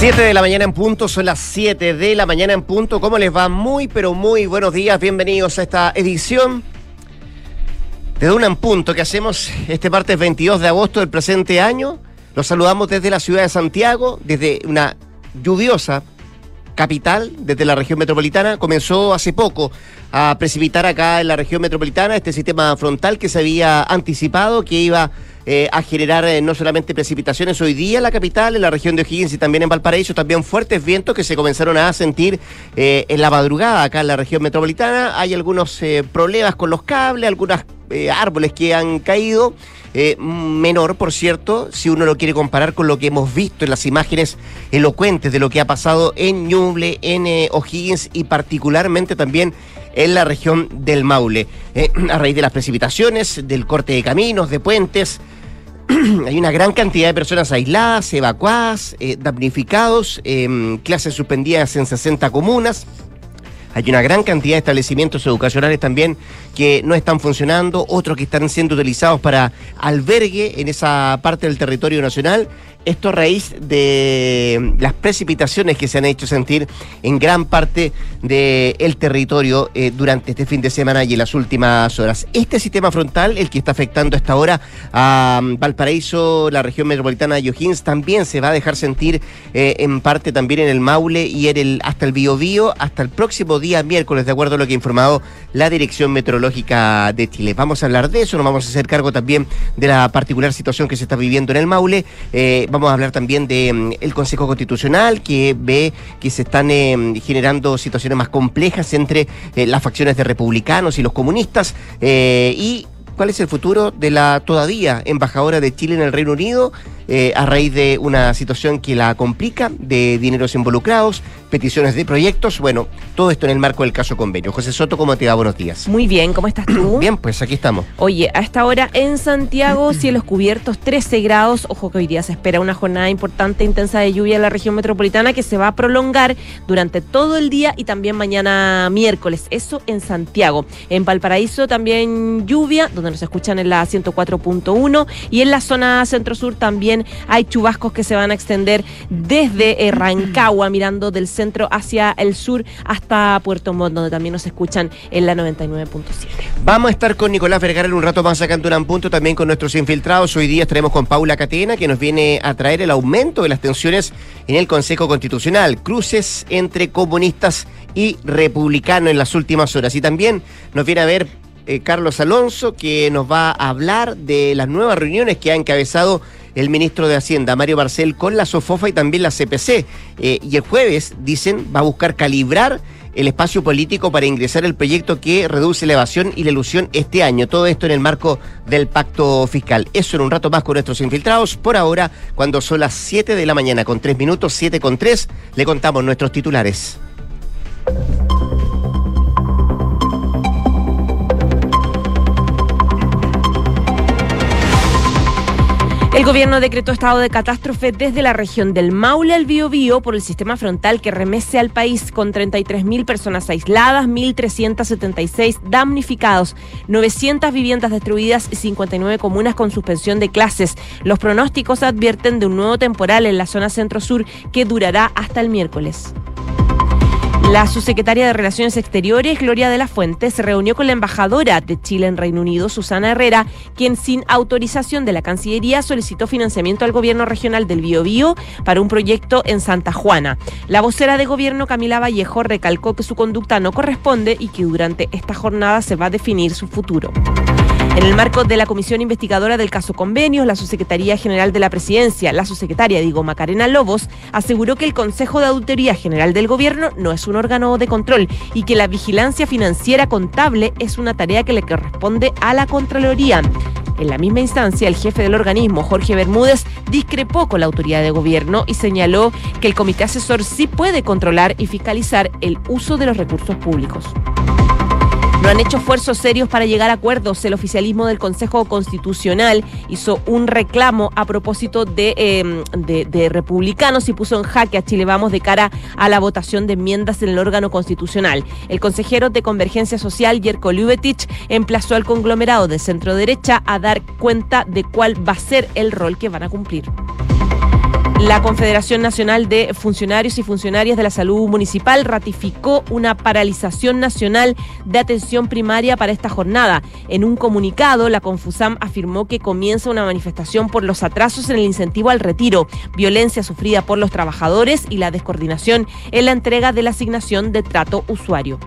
7 de la mañana en punto, son las 7 de la mañana en punto. ¿Cómo les va? Muy, pero muy buenos días. Bienvenidos a esta edición de Una en Punto que hacemos este martes 22 de agosto del presente año. Los saludamos desde la ciudad de Santiago, desde una lluviosa capital, desde la región metropolitana. Comenzó hace poco a precipitar acá en la región metropolitana este sistema frontal que se había anticipado que iba eh, a generar eh, no solamente precipitaciones hoy día en la capital, en la región de O'Higgins y también en Valparaíso, también fuertes vientos que se comenzaron a sentir eh, en la madrugada acá en la región metropolitana. Hay algunos problemas con los cables, algunos árboles que han caído. menor, por cierto, si uno lo quiere comparar con lo que hemos visto en las imágenes elocuentes de lo que ha pasado en Ñuble, en O'Higgins y particularmente también en la región del Maule. a raíz de las precipitaciones, del corte de caminos, de puentes, hay una gran cantidad de personas aisladas, evacuadas, eh, damnificados, em, clases suspendidas en 60 comunas. Hay una gran cantidad de establecimientos educacionales también que no están funcionando, otros que están siendo utilizados para albergue en esa parte del territorio nacional esto a raíz de las precipitaciones que se han hecho sentir en gran parte del territorio eh, durante este fin de semana y en las últimas horas. Este sistema frontal, el que está afectando hasta ahora a mm, Valparaíso, la región metropolitana de O'Higgins, también se va a dejar sentir eh, en parte también en el Maule y en el, hasta el Biobío, hasta el próximo día miércoles, de acuerdo a lo que ha informado la Dirección Meteorológica de Chile. Vamos a hablar de eso, nos vamos a hacer cargo también de la particular situación que se está viviendo en el Maule. Eh, Vamos a hablar también del mm, el Consejo Constitucional, que ve que se están eh, generando situaciones más complejas entre eh, las facciones de republicanos y los comunistas. Y cuál es el futuro de la todavía embajadora de Chile en el Reino Unido eh, a raíz de una situación que la complica, de dineros involucrados, peticiones de proyectos, bueno, todo esto en el marco del caso convenio. José Soto, ¿cómo te va? Buenos días. Muy bien, ¿cómo estás tú? bien, pues aquí estamos. Oye, a esta hora en Santiago, cielos cubiertos, 13 grados. Ojo que hoy día se espera una jornada importante, intensa de lluvia en la región metropolitana que se va a prolongar durante todo el día y también mañana miércoles. Eso en Santiago. En Valparaíso también lluvia, donde nos escuchan en la 104.1 y en la zona centro-sur también hay chubascos que se van a extender desde eh, Rancagua, mirando del centro hacia el sur hasta Puerto Montt, donde también nos escuchan en la 99.7. Vamos a estar con Nicolás Vergara en un rato más acá en Punto, también con nuestros infiltrados. Hoy día estaremos con Paula Catena, que nos viene a traer el aumento de las tensiones en el Consejo Constitucional, cruces entre comunistas y republicanos en las últimas horas. Y también nos viene a ver eh, Carlos Alonso, que nos va a hablar de las nuevas reuniones que ha encabezado el ministro de Hacienda, Mario Barcel, con la SOFOFA y también la CPC. Eh, y el jueves, dicen, va a buscar calibrar el espacio político para ingresar el proyecto que reduce la evasión y la ilusión este año. Todo esto en el marco del pacto fiscal. Eso en un rato más con nuestros infiltrados. Por ahora, cuando son las 7 de la mañana con 3 minutos, 7 con 3, le contamos nuestros titulares. El gobierno decretó estado de catástrofe desde la región del Maule al Biobío por el sistema frontal que remece al país con 33.000 personas aisladas, 1.376 damnificados, 900 viviendas destruidas y 59 comunas con suspensión de clases. Los pronósticos advierten de un nuevo temporal en la zona centro-sur que durará hasta el miércoles. La subsecretaria de Relaciones Exteriores, Gloria de la Fuente, se reunió con la embajadora de Chile en Reino Unido, Susana Herrera, quien sin autorización de la Cancillería solicitó financiamiento al gobierno regional del Biobío para un proyecto en Santa Juana. La vocera de gobierno, Camila Vallejo, recalcó que su conducta no corresponde y que durante esta jornada se va a definir su futuro. En el marco de la comisión investigadora del caso Convenios, la Subsecretaría General de la Presidencia, la subsecretaria, digo, Macarena Lobos, aseguró que el Consejo de Auditoría General del Gobierno no es un órgano de control y que la vigilancia financiera contable es una tarea que le corresponde a la Contraloría. En la misma instancia, el jefe del organismo, Jorge Bermúdez, discrepó con la autoridad de gobierno y señaló que el comité asesor sí puede controlar y fiscalizar el uso de los recursos públicos. Han hecho esfuerzos serios para llegar a acuerdos. El oficialismo del Consejo Constitucional hizo un reclamo a propósito de, em, republicanos y puso en jaque a Chile Vamos de cara a la votación de enmiendas en el órgano constitucional. El consejero de Convergencia Social, Yerko Ljubetich, emplazó al conglomerado de centro derecha a dar cuenta de cuál va a ser el rol que van a cumplir. La Confederación Nacional de Funcionarios y Funcionarias de la Salud Municipal ratificó una paralización nacional de atención primaria para esta jornada. En un comunicado, la Confusam afirmó que comienza una manifestación por los atrasos en el incentivo al retiro, violencia sufrida por los trabajadores y la descoordinación en la entrega de la asignación de trato usuario.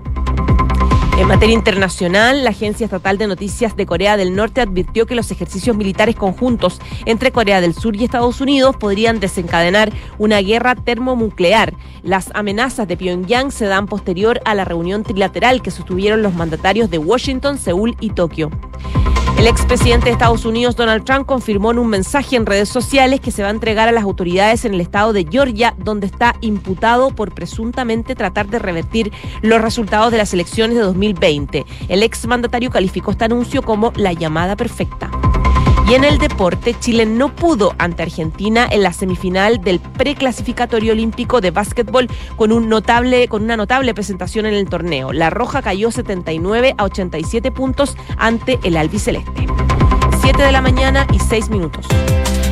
En materia internacional, la Agencia Estatal de Noticias de Corea del Norte advirtió que los ejercicios militares conjuntos entre Corea del Sur y Estados Unidos podrían desencadenar una guerra termonuclear. Las amenazas de Pyongyang se dan posterior a la reunión trilateral que sostuvieron los mandatarios de Washington, Seúl y Tokio. El expresidente de Estados Unidos, Donald Trump, confirmó en un mensaje en redes sociales que se va a entregar a las autoridades en el estado de Georgia, donde está imputado por presuntamente tratar de revertir los resultados de las elecciones de 2020. El exmandatario calificó este anuncio como la llamada perfecta. Y en el deporte, Chile no pudo ante Argentina en la semifinal del preclasificatorio olímpico de básquetbol con, un notable, con una notable presentación en el torneo. La Roja cayó 79 a 87 puntos ante el albiceleste. 7 de la mañana y 6 minutos.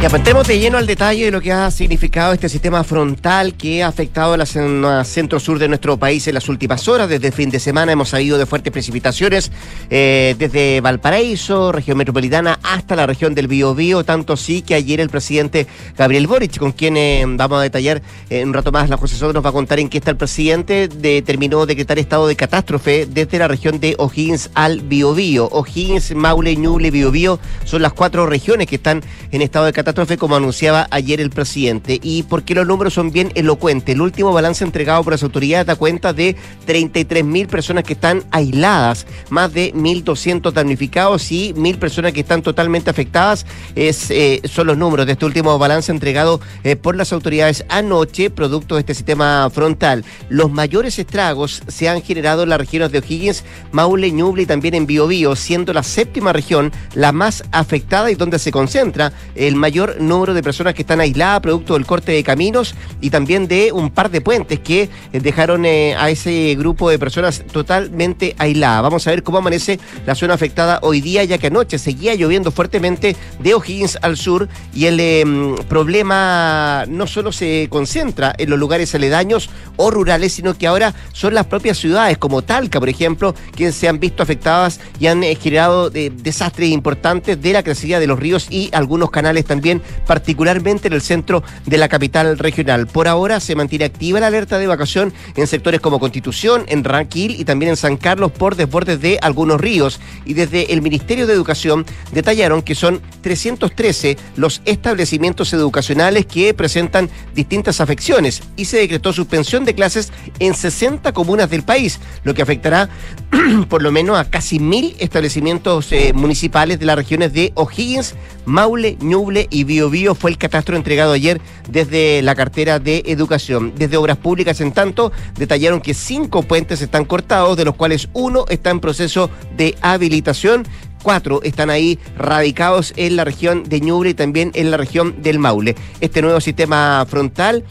Y apretemos de lleno al detalle de lo que ha significado este sistema frontal que ha afectado a la centro-sur de nuestro país en las últimas horas. Desde el fin de semana hemos sabido de fuertes precipitaciones eh, desde Valparaíso, región metropolitana, hasta la región del Biobío. Tanto sí que ayer el presidente Gabriel Boric, con quien eh, vamos a detallar en un rato más, la José Soto nos va a contar en qué está el presidente, determinó decretar estado de catástrofe desde la región de O'Higgins al Biobío. O'Higgins, Maule, Ñuble, Biobío son las cuatro regiones que están en estado de catástrofe como anunciaba ayer el presidente. Y porque los números son bien elocuentes. El último balance entregado por las autoridades da cuenta de 33 mil personas que están aisladas, más de 1.200 damnificados y mil personas que están totalmente afectadas. Es, eh, son los números de este último balance entregado eh, por las autoridades anoche, producto de este sistema frontal. Los mayores estragos se han generado en las regiones de O'Higgins, Maule, Ñuble y también en Biobío, siendo la séptima región la más afectada y donde se concentra el mayor número de personas que están aisladas producto del corte de caminos y también de un par de puentes que eh, dejaron eh, a ese grupo de personas totalmente aisladas. Vamos a ver cómo amanece la zona afectada hoy día, ya que anoche seguía lloviendo fuertemente de O'Higgins al sur y el em, problema no solo se concentra en los lugares aledaños o rurales, sino que ahora son las propias ciudades como Talca, por ejemplo, quienes se han visto afectadas y han eh, generado desastres importantes de la crecida de los ríos y algunos canales también particularmente en el centro de la capital regional. Por ahora se mantiene activa la alerta de evacuación en sectores como Constitución, en Ranquil y también en San Carlos por desbordes de algunos ríos. Y desde el Ministerio de Educación detallaron que son 313 los establecimientos educacionales que presentan distintas afecciones y se decretó suspensión de clases en 60 comunas del país, lo que afectará por lo menos a casi mil establecimientos eh, municipales de las regiones de O'Higgins, Maule, Ñuble y Biobío fue el catastro entregado ayer desde la cartera de Educación. Desde Obras Públicas, en tanto, detallaron que cinco puentes están cortados, de los cuales uno está en proceso de habilitación cuatro están ahí radicados en la región de Ñuble y también en la región del Maule. Este nuevo sistema frontal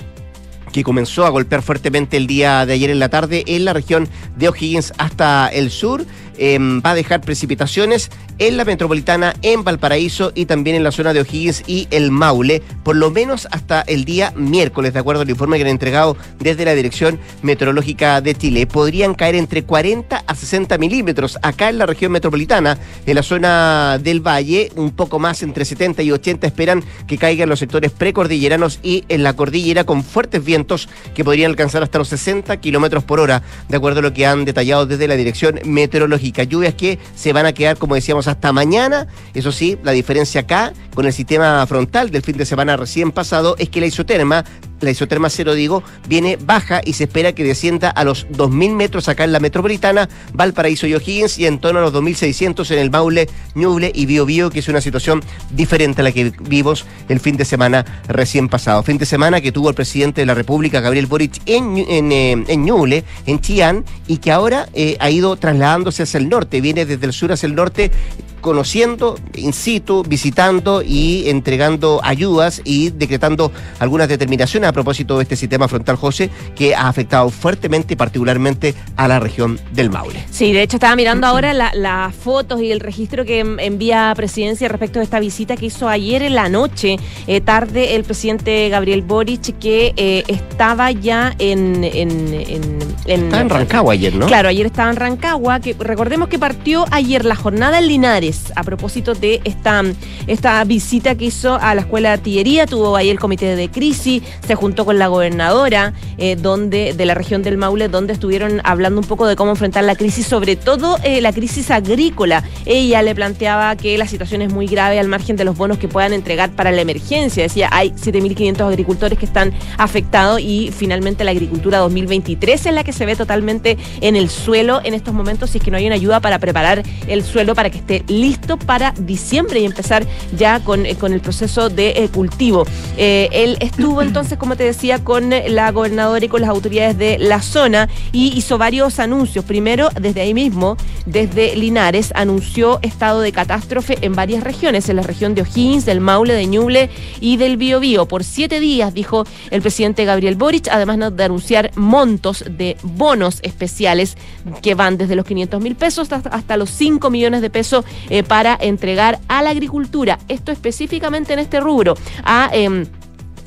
que comenzó a golpear fuertemente el día de ayer en la tarde en la región de O'Higgins hasta el sur Em, va a dejar precipitaciones en la metropolitana, en Valparaíso y también en la zona de O'Higgins y el Maule, por lo menos hasta el día miércoles, de acuerdo al informe que han entregado desde la Dirección Meteorológica de Chile. Podrían caer entre 40 a 60 milímetros acá en la región metropolitana, en la zona del Valle, un poco más entre 70 y 80 esperan que caigan los sectores precordilleranos y en la cordillera con fuertes vientos que podrían alcanzar hasta los 60 kilómetros por hora, de acuerdo a lo que han detallado desde la Dirección Meteorológica lluvias que se van a quedar, como decíamos, hasta mañana. Eso sí, la diferencia acá con el sistema frontal del fin de semana recién pasado es que la isoterma la isoterma cero, digo, viene baja y se espera que descienda a los 2.000 metros acá en la metropolitana, Valparaíso y O'Higgins y en torno a los 2.600 en el Maule, Ñuble y Biobío, que es una situación diferente a la que vimos el fin de semana recién pasado. Fin de semana que tuvo el presidente de la República, Gabriel Boric, en, en, eh, en Ñuble, en Chián, y que ahora eh, ha ido trasladándose hacia el norte, viene desde el sur hacia el norte conociendo in situ, visitando y entregando ayudas y decretando algunas determinaciones a propósito de este sistema frontal, José, que ha afectado fuertemente y particularmente a la región del Maule. Sí, de hecho estaba mirando ahora las fotos y el registro que envía Presidencia respecto de esta visita que hizo ayer en la noche, eh, tarde, el presidente Gabriel Boric, que eh, estaba ya en... en, en, estaba en Rancagua ayer, ¿no? Claro, ayer estaba en Rancagua, que recordemos que partió ayer la jornada en Linares a propósito de esta, esta visita que hizo a la escuela de artillería, tuvo ahí el comité de crisis, se juntó con la gobernadora eh, donde, de la región del Maule, donde estuvieron hablando un poco de cómo enfrentar la crisis, sobre todo eh, la crisis agrícola. Ella le planteaba que la situación es muy grave al margen de los bonos que puedan entregar para la emergencia. Decía, hay 7.500 agricultores que están afectados y finalmente la agricultura 2023 es la que se ve totalmente en el suelo en estos momentos si es que no hay una ayuda para preparar el suelo para que esté listo para diciembre y empezar ya con, eh, con el proceso de cultivo. él estuvo entonces, como te decía, con la gobernadora y con las autoridades de la zona y hizo varios anuncios. Primero, desde ahí mismo, desde Linares, anunció estado de catástrofe en varias regiones, en la región de O'Higgins, del Maule, de Ñuble y del Biobío. Por siete días, dijo el presidente Gabriel Boric, además de anunciar montos de bonos especiales que van desde los 500 mil pesos hasta, los 5 millones de pesos eh, para entregar a la agricultura. Esto específicamente en este rubro. A, em,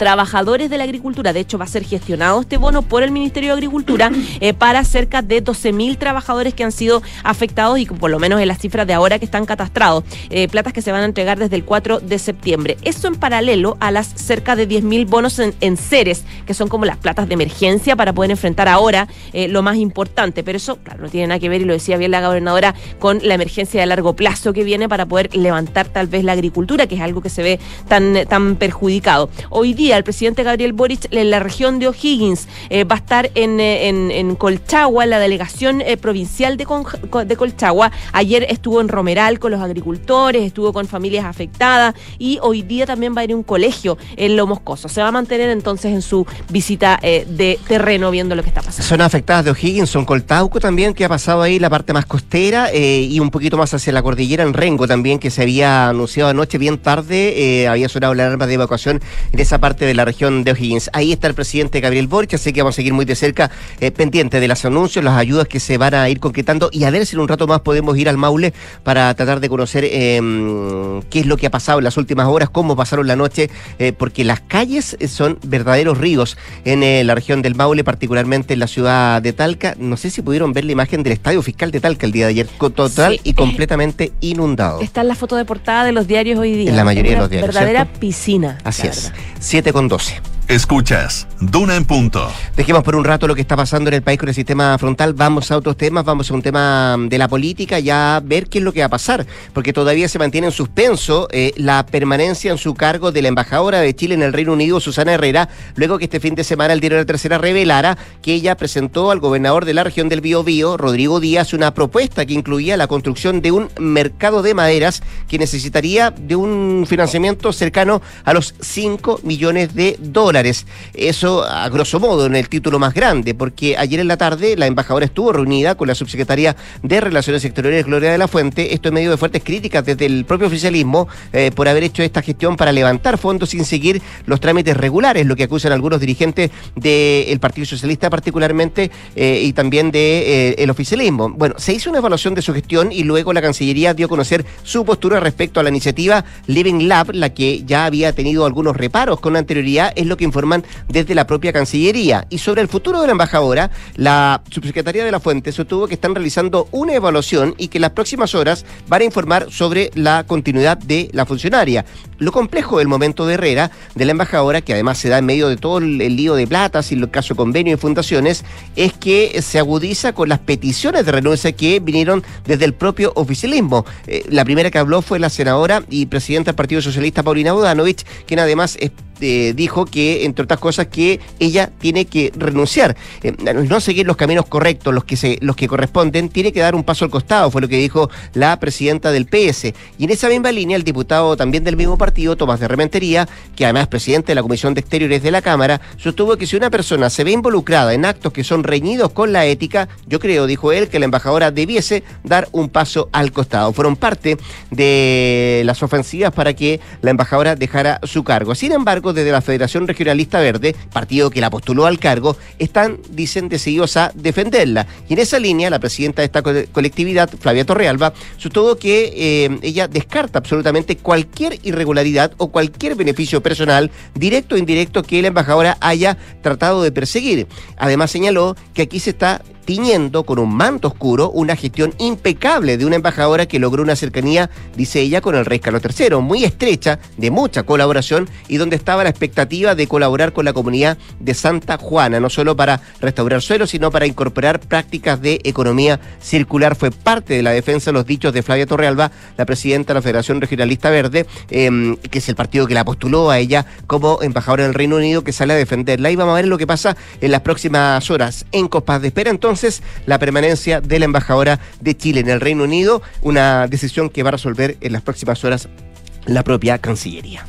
trabajadores de la agricultura. De hecho, va a ser gestionado este bono por el Ministerio de Agricultura eh, para cerca de 12.000 trabajadores que han sido afectados y por lo menos en las cifras de ahora que están catastrados. Eh, platas que se van a entregar desde el 4 de septiembre. Eso en paralelo a las cerca de 10.000 bonos en, en, seres, que son como las platas de emergencia para poder enfrentar ahora eh, lo más importante. Pero eso, claro, no tiene nada que ver, y lo decía bien la gobernadora, con la emergencia de largo plazo que viene para poder levantar tal vez la agricultura, que es algo que se ve tan, tan perjudicado. Hoy día el presidente Gabriel Boric en la región de O'Higgins. Eh, va a estar en, en, en, Colchagua, la delegación eh, provincial de, de Colchagua. Ayer estuvo en Romeral con los agricultores, estuvo con familias afectadas y hoy día también va a ir a un colegio en Lo Moscoso. Se va a mantener entonces en su visita eh, de terreno viendo lo que está pasando. Son afectadas de O'Higgins, son Coltauco también, que ha pasado ahí la parte más costera y un poquito más hacia la cordillera en Rengo también, que se había anunciado anoche bien tarde, había sonado la alarma de evacuación en esa parte de la región de O'Higgins. Ahí está el presidente Gabriel Boric, así que vamos a seguir muy de cerca eh, pendiente de los anuncios, las ayudas que se van a ir concretando y a ver si en un rato más podemos ir al Maule para tratar de conocer em, qué es lo que ha pasado en las últimas horas, cómo pasaron la noche, eh, porque las calles son verdaderos ríos en eh, la región del Maule, particularmente en la ciudad de Talca. No sé si pudieron ver la imagen del estadio fiscal de Talca el día de ayer, total y completamente inundado. Está en la foto de portada de los diarios hoy día. En la mayoría de los diarios. Verdadera piscina. Así es con 12. Escuchas, Duna en punto. Dejemos por un rato lo que está pasando en el país con el sistema frontal. Vamos a otros temas, vamos a un tema de la política, ya ver qué es lo que va a pasar, porque todavía se mantiene en suspenso eh, la permanencia en su cargo de la embajadora de Chile en el Reino Unido, Susana Herrera, luego que este fin de semana el diario de la Tercera revelara que ella presentó al gobernador de la región del Biobío, Rodrigo Díaz, una propuesta que incluía la construcción de un mercado de maderas que necesitaría de un financiamiento cercano a los 5 millones de dólares. Eso a grosso modo en el título más grande, porque ayer en la tarde la embajadora estuvo reunida con la subsecretaria de Relaciones Exteriores, Gloria de la Fuente, esto en medio de fuertes críticas desde el propio oficialismo eh, por haber hecho esta gestión para levantar fondos sin seguir los trámites regulares, lo que acusan algunos dirigentes del Partido Socialista particularmente eh, y también del de, eh, oficialismo. Bueno, se hizo una evaluación de su gestión y luego la Cancillería dio a conocer su postura respecto a la iniciativa Living Lab, la que ya había tenido algunos reparos con anterioridad, es lo que informan desde la propia Cancillería. Y sobre el futuro de la embajadora, la subsecretaría de la Fuente sostuvo que están realizando una evaluación y que en las próximas horas van a informar sobre la continuidad de la funcionaria. Lo complejo del momento de Herrera, de la embajadora, que además se da en medio de todo el, lío de platas y el caso convenio y fundaciones, es que se agudiza con las peticiones de renuncia que vinieron desde el propio oficialismo. Eh, la primera que habló fue la senadora y presidenta del Partido Socialista, Paulina Bodanovich, quien además es eh, dijo que, entre otras cosas, que ella tiene que renunciar, eh, no seguir los caminos correctos, los que, se, los que corresponden, tiene que dar un paso al costado, fue lo que dijo la presidenta del PS. Y en esa misma línea, el diputado también del mismo partido, Tomás de Rementería, que además es presidente de la Comisión de Exteriores de la Cámara, sostuvo que si una persona se ve involucrada en actos que son reñidos con la ética, yo creo, dijo él, que la embajadora debiese dar un paso al costado. Fueron parte de las ofensivas para que la embajadora dejara su cargo. Sin embargo, desde la Federación Regionalista Verde, partido que la postuló al cargo, están, dicen, decididos a defenderla. Y en esa línea, la presidenta de esta colectividad, Flavia Torrealba, sostuvo que eh, ella descarta absolutamente cualquier irregularidad o cualquier beneficio personal, directo o indirecto, que la embajadora haya tratado de perseguir. Además señaló que aquí se está tiñendo con un manto oscuro una gestión impecable de una embajadora que logró una cercanía, dice ella, con el rey Carlos III, muy estrecha, de mucha colaboración y donde estaba la expectativa de colaborar con la comunidad de Santa Juana, no solo para restaurar suelo, sino para incorporar prácticas de economía circular. Fue parte de la defensa de los dichos de Flavia Torrealba, la presidenta de la Federación Regionalista Verde, em, que es el partido que la postuló a ella como embajadora del Reino Unido, que sale a defenderla. Y vamos a ver lo que pasa en las próximas horas en Copas de Espera. Entonces, entonces la permanencia de la embajadora de Chile en el Reino Unido, una decisión que va a resolver en las próximas horas la propia Cancillería.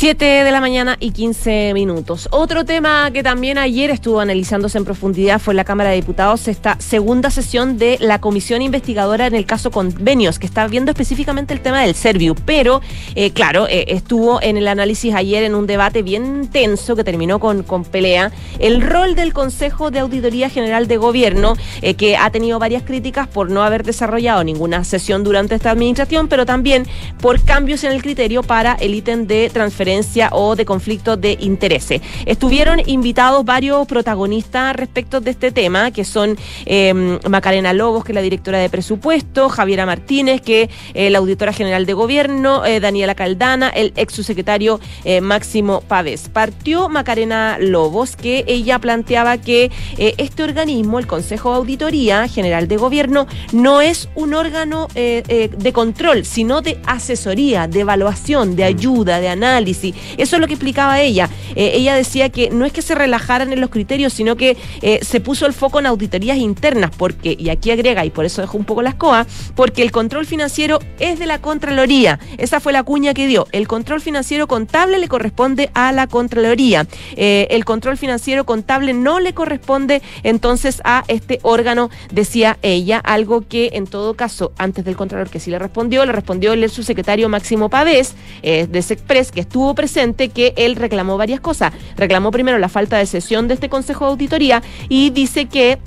7 de la mañana y 15 minutos. Otro tema que también ayer estuvo analizándose en profundidad fue en la Cámara de Diputados esta segunda sesión de la comisión investigadora en el caso Convenios, que está viendo específicamente el tema del Serviu. Pero, eh, claro, eh, estuvo en el análisis ayer en un debate bien tenso que terminó con, con pelea. El rol del Consejo de Auditoría General de Gobierno, eh, que ha tenido varias críticas por no haber desarrollado ninguna sesión durante esta administración, pero también por cambios en el criterio para el ítem de transferencia o de conflicto de intereses. Estuvieron invitados varios protagonistas respecto de este tema, que son em, Macarena Lobos, que es la directora de presupuesto, Javiera Martínez, que es eh, la auditora general de gobierno, eh, Daniela Caldana, el ex subsecretario eh, Máximo Pávez. Partió Macarena Lobos, que ella planteaba que este organismo, el Consejo de Auditoría General de Gobierno, no es un órgano de control, sino de asesoría, de evaluación, de ayuda, de análisis eso es lo que explicaba ella. Eh, ella decía que no es que se relajaran en los criterios, sino que eh, se puso el foco en auditorías internas, porque, y aquí agrega, y por eso dejó un poco las coas, porque el control financiero es de la Contraloría. Esa fue la cuña que dio. El control financiero contable le corresponde a la Contraloría. Eh, el control financiero contable no le corresponde entonces a este órgano, decía ella, algo que en todo caso, antes del Contralor que sí le respondió, le respondió el subsecretario Máximo Pavés de Sexpress, que estuvo presente que él reclamó varias cosas. Reclamó primero la falta de sesión de este Consejo de Auditoría y dice que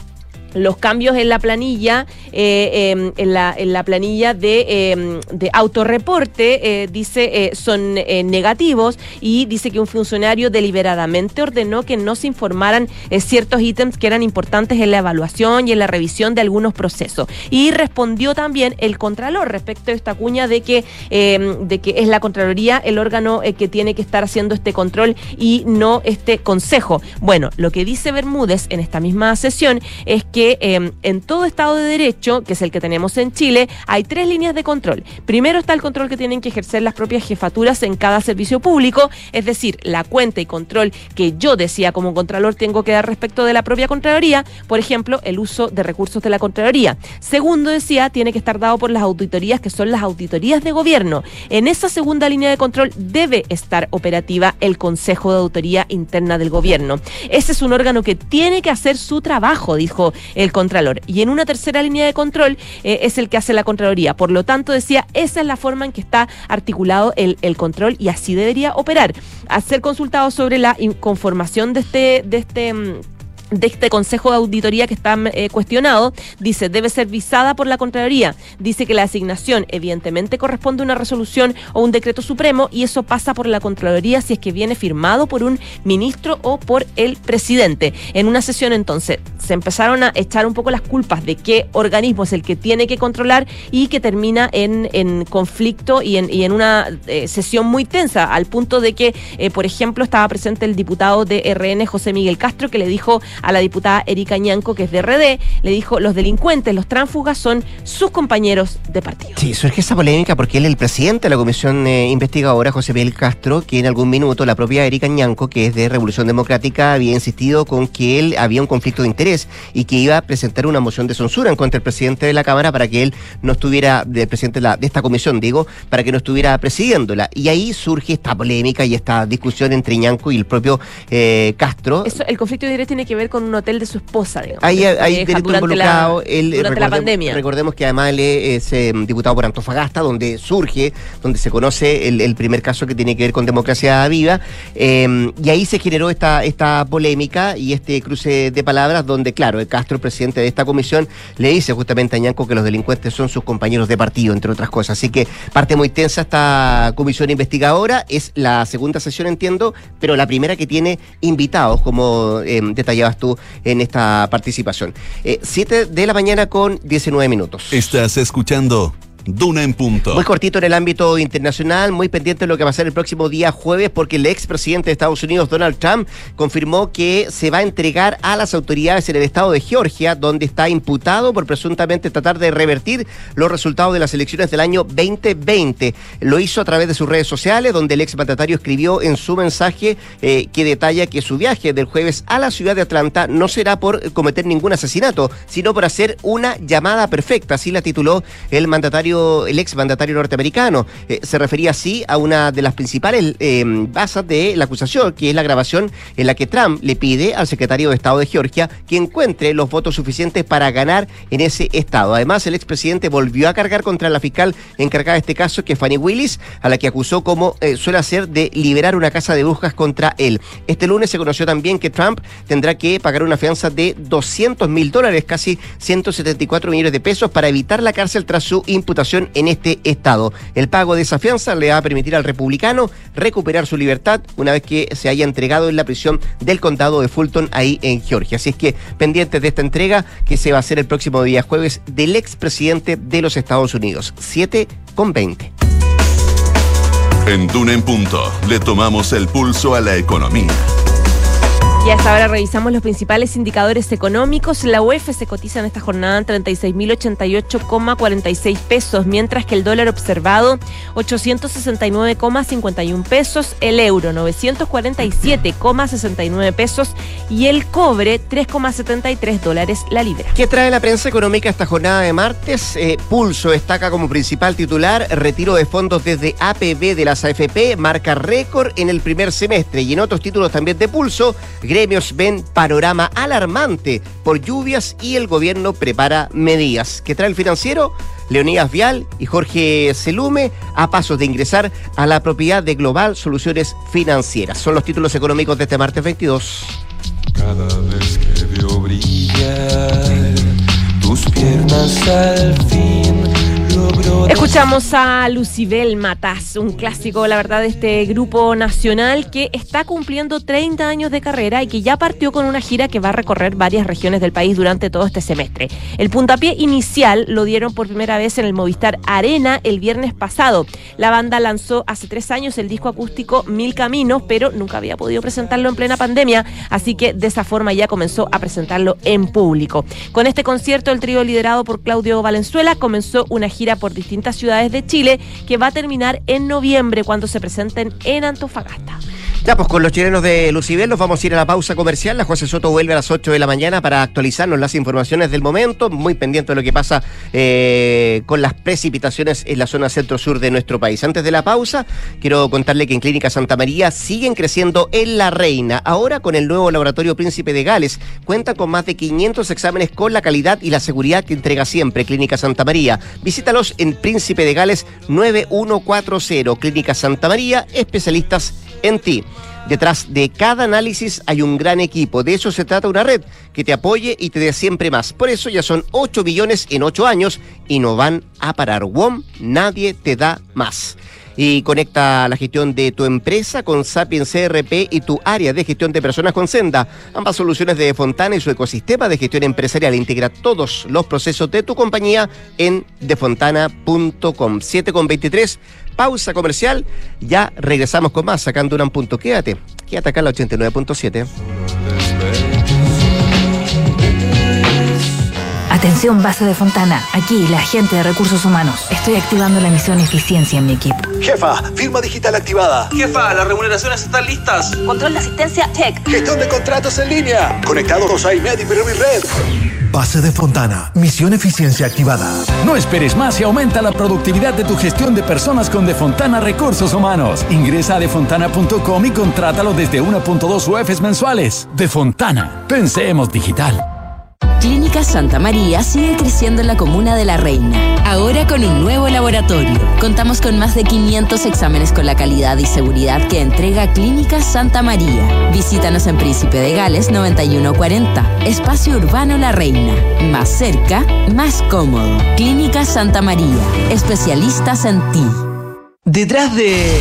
los cambios en la planilla, eh, em, en, la, planilla de, em, de autorreporte, eh, dice, eh, son negativos y dice que un funcionario deliberadamente ordenó que no se informaran ciertos ítems que eran importantes en la evaluación y en la revisión de algunos procesos. Y respondió también el Contralor respecto a esta cuña de que, em, de que es la Contraloría el órgano que tiene que estar haciendo este control y no este Consejo. Bueno, lo que dice Bermúdez en esta misma sesión es que Em, en todo Estado de Derecho, que es el que tenemos en Chile, hay tres líneas de control. Primero está el control que tienen que ejercer las propias jefaturas en cada servicio público, es decir, la cuenta y control que yo decía como Contralor tengo que dar respecto de la propia Contraloría, por ejemplo, el uso de recursos de la Contraloría. Segundo, decía, tiene que estar dado por las auditorías, que son las auditorías de gobierno. En esa segunda línea de control debe estar operativa el Consejo de Auditoría Interna del Gobierno. Ese es un órgano que tiene que hacer su trabajo, dijo el Contralor. Y en una tercera línea de control eh, es el que hace la Contraloría. Por lo tanto, decía, esa es la forma en que está articulado el, el control y así debería operar. A ser consultado sobre la conformación de este, de este mm, de este Consejo de Auditoría que está eh, cuestionado, dice, debe ser visada por la Contraloría. Dice que la asignación evidentemente corresponde a una resolución o un decreto supremo y eso pasa por la Contraloría si es que viene firmado por un ministro o por el presidente. En una sesión entonces se empezaron a echar un poco las culpas de qué organismo es el que tiene que controlar y que termina en, en conflicto y en, y en una eh, sesión muy tensa, al punto de que, eh, por ejemplo, estaba presente el diputado de RN, José Miguel Castro, que le dijo a la diputada Erika Ñanco, que es de RD, le dijo, los delincuentes, los tránsfugas son sus compañeros de partido. Sí, surge esa polémica porque él, el presidente de la comisión eh, investigadora, José Miguel Castro, que en algún minuto la propia Erika Ñanco, que es de Revolución Democrática, había insistido con que él había un conflicto de interés y que iba a presentar una moción de censura en contra del presidente de la Cámara para que él no estuviera, del presidente de, la, de esta comisión, digo, para que no estuviera presidiéndola. Y ahí surge esta polémica y esta discusión entre Ñanco y el propio eh, Castro. Eso, el conflicto de interés tiene que ver con un hotel de su esposa, digamos. Ahí hay delito involucrado. La, él, durante la pandemia. Recordemos que además él es eh, diputado por Antofagasta, donde surge, donde se conoce el, el, primer caso que tiene que ver con democracia viva. Eh, y ahí se generó esta, esta polémica y este cruce de palabras, donde, claro, el Castro, el presidente de esta comisión, le dice justamente a Ñanco que los delincuentes son sus compañeros de partido, entre otras cosas. Así que parte muy tensa esta comisión investigadora. Es la segunda sesión, entiendo, pero la primera que tiene invitados, como eh, tú en esta participación. Eh, siete de la mañana con 19 minutos. Estás escuchando Duna en punto. Muy cortito en el ámbito internacional, muy pendiente de lo que va a ser el próximo día jueves, porque el expresidente de Estados Unidos, Donald Trump, confirmó que se va a entregar a las autoridades en el estado de Georgia, donde está imputado por presuntamente tratar de revertir los resultados de las elecciones del año 2020. Lo hizo a través de sus redes sociales, donde el exmandatario escribió en su mensaje eh, que detalla que su viaje del jueves a la ciudad de Atlanta no será por cometer ningún asesinato, sino por hacer una llamada perfecta. Así la tituló el mandatario el ex mandatario norteamericano. Eh, se refería así a una de las principales eh, bases de la acusación, que es la grabación en la que Trump le pide al secretario de Estado de Georgia que encuentre los votos suficientes para ganar en ese estado. Además, el expresidente volvió a cargar contra la fiscal encargada de este caso, que es Fanny Willis, a la que acusó, como eh, suele hacer, de liberar una casa de brujas contra él. Este lunes se conoció también que Trump tendrá que pagar una fianza de 200 mil dólares, casi 174 millones de pesos, para evitar la cárcel tras su imputación en este estado. El pago de esa fianza le va a permitir al republicano recuperar su libertad una vez que se haya entregado en la prisión del condado de Fulton ahí en Georgia. Así es que pendientes de esta entrega que se va a hacer el próximo día jueves del expresidente de los Estados Unidos. 7 con 20. En Duna en Punto le tomamos el pulso a la economía. Y hasta ahora revisamos los principales indicadores económicos. La UEF se cotiza en esta jornada en 36.088,46 pesos, mientras que el dólar observado 869,51 pesos, el euro 947,69 pesos y el cobre 3,73 dólares la libra. ¿Qué trae la prensa económica esta jornada de martes? Eh, Pulso destaca como principal titular retiro de fondos desde APB de las AFP, marca récord en el primer semestre y en otros títulos también de Pulso gremios ven panorama alarmante por lluvias y el gobierno prepara medidas. ¿Qué trae el financiero? Leonidas Vial y Jorge Selume a pasos de ingresar a la propiedad de Global Soluciones Financieras. Son los títulos económicos de este martes 22. Cada vez que veo brillar tus piernas al fin Escuchamos a Lucibel Matas, un clásico, la verdad, de este grupo nacional que está cumpliendo 30 años de carrera y que ya partió con una gira que va a recorrer varias regiones del país durante todo este semestre. El puntapié inicial lo dieron por primera vez en el Movistar Arena el viernes pasado. La banda lanzó hace tres años el disco acústico Mil Caminos, pero nunca había podido presentarlo en plena pandemia, así que de esa forma ya comenzó a presentarlo en público. Con este concierto, el trío liderado por Claudio Valenzuela comenzó una gira por distintas ciudades de Chile que va a terminar en noviembre cuando se presenten en Antofagasta. Ya, pues con los chilenos de Lucibel nos vamos a ir a la pausa comercial. La José Soto vuelve a las 8 de la mañana para actualizarnos las informaciones del momento. Muy pendiente de lo que pasa eh, con las precipitaciones en la zona centro-sur de nuestro país. Antes de la pausa, quiero contarle que en Clínica Santa María siguen creciendo en La Reina. Ahora con el nuevo laboratorio Príncipe de Gales. Cuenta con más de 500 exámenes con la calidad y la seguridad que entrega siempre Clínica Santa María. Visítalos en Príncipe de Gales 9140. Clínica Santa María, especialistas en ti. Detrás de cada análisis hay un gran equipo. De eso se trata una red que te apoye y te dé siempre más. Por eso ya son 8 billones en 8 años y no van a parar. WOM, nadie te da más. Y conecta la gestión de tu empresa con Sapien CRP y tu área de gestión de personas con Senda. Ambas soluciones de Fontana y su ecosistema de gestión empresarial integra todos los procesos de tu compañía en defontana.com. 7 con 23 pausa comercial. Ya regresamos con más, sacando un punto. Quédate, quédate acá en la 89.7. Atención, base de Fontana. Aquí, la agente de recursos humanos. Estoy activando la misión eficiencia en mi equipo. Jefa, firma digital activada. Jefa, las remuneraciones están listas. Control de asistencia, check. Gestión de contratos en línea. Conectados a IMED y Red. Base de Fontana. Misión eficiencia activada. No esperes más y aumenta la productividad de tu gestión de personas con De Fontana Recursos Humanos. Ingresa a defontana.com y contrátalo desde 1.2 UFs mensuales. De Fontana. Pensemos digital. Santa María sigue creciendo en la comuna de La Reina, ahora con un nuevo laboratorio. Contamos con más de 500 exámenes con la calidad y seguridad que entrega Clínica Santa María. Visítanos en Príncipe de Gales 9140, Espacio Urbano La Reina. Más cerca, más cómodo. Clínica Santa María, especialistas en ti. Detrás de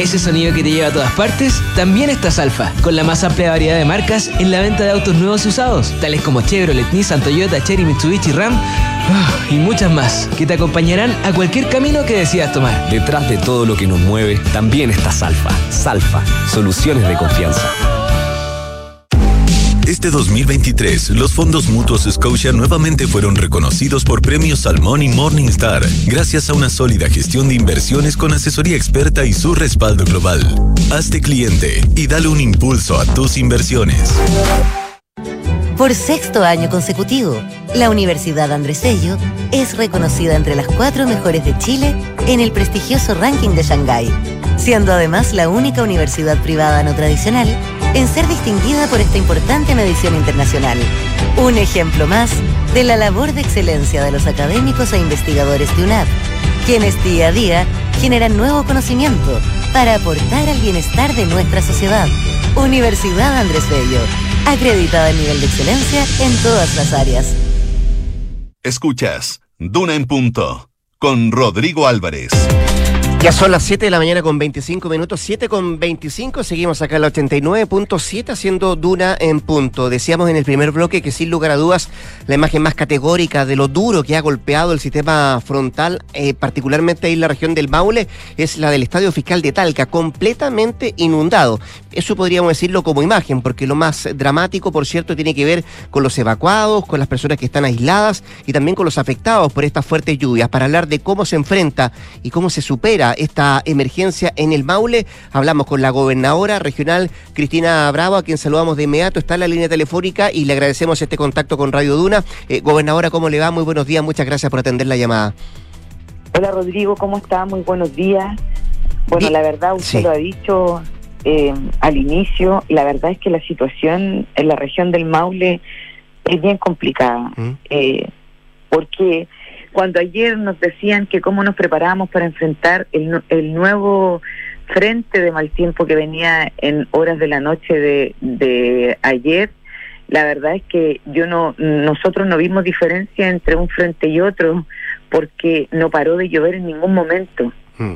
ese sonido que te lleva a todas partes, también está Salfa, con la más amplia variedad de marcas en la venta de autos nuevos y usados, tales como Chevrolet, Nissan, Toyota, Cherry, Mitsubishi, Ram ah, y muchas más, que te acompañarán a cualquier camino que decidas tomar. Detrás de todo lo que nos mueve, también está Salfa. Salfa, soluciones de confianza. Este 2023, los fondos mutuos Scotia nuevamente fueron reconocidos por premios Salmón y Morningstar, gracias a una sólida gestión de inversiones con asesoría experta y su respaldo global. Hazte cliente y dale un impulso a tus inversiones. Por sexto año consecutivo, la Universidad Andrés Bello es reconocida entre las cuatro mejores de Chile en el prestigioso ranking de Shanghái, siendo además la única universidad privada no tradicional en ser distinguida por esta importante medición internacional. Un ejemplo más de la labor de excelencia de los académicos e investigadores de UNAP, quienes día a día generan nuevo conocimiento para aportar al bienestar de nuestra sociedad. Universidad Andrés Bello, acreditada en nivel de excelencia en todas las áreas. Escuchas Duna en Punto con Rodrigo Álvarez. Ya son las 7 de la mañana con 25 minutos, 7 con 25, seguimos acá en la 89.7 haciendo Duna en punto. Decíamos en el primer bloque que sin lugar a dudas la imagen más categórica de lo duro que ha golpeado el sistema frontal, eh, particularmente ahí en la región del Maule, es la del Estadio Fiscal de Talca, completamente inundado. Eso podríamos decirlo como imagen, porque lo más dramático, por cierto, tiene que ver con los evacuados, con las personas que están aisladas y también con los afectados por estas fuertes lluvias. Para hablar de cómo se enfrenta y cómo se supera esta emergencia en el Maule. Hablamos con la gobernadora regional Cristina Bravo, a quien saludamos de inmediato. Está en la línea telefónica y le agradecemos este contacto con Radio Duna. Eh, gobernadora, ¿cómo le va? Muy buenos días. Muchas gracias por atender la llamada. Hola Rodrigo, ¿cómo está? Muy buenos días. Bueno, la verdad, usted lo ha dicho eh, al inicio, la verdad es que la situación en la región del Maule es bien complicada, ¿Mm? eh, porque cuando ayer nos decían que cómo nos preparábamos para enfrentar el, el nuevo frente de mal tiempo que venía en horas de la noche de, de ayer, la verdad es que yo no, nosotros no vimos diferencia entre un frente y otro porque no paró de llover en ningún momento. Hmm.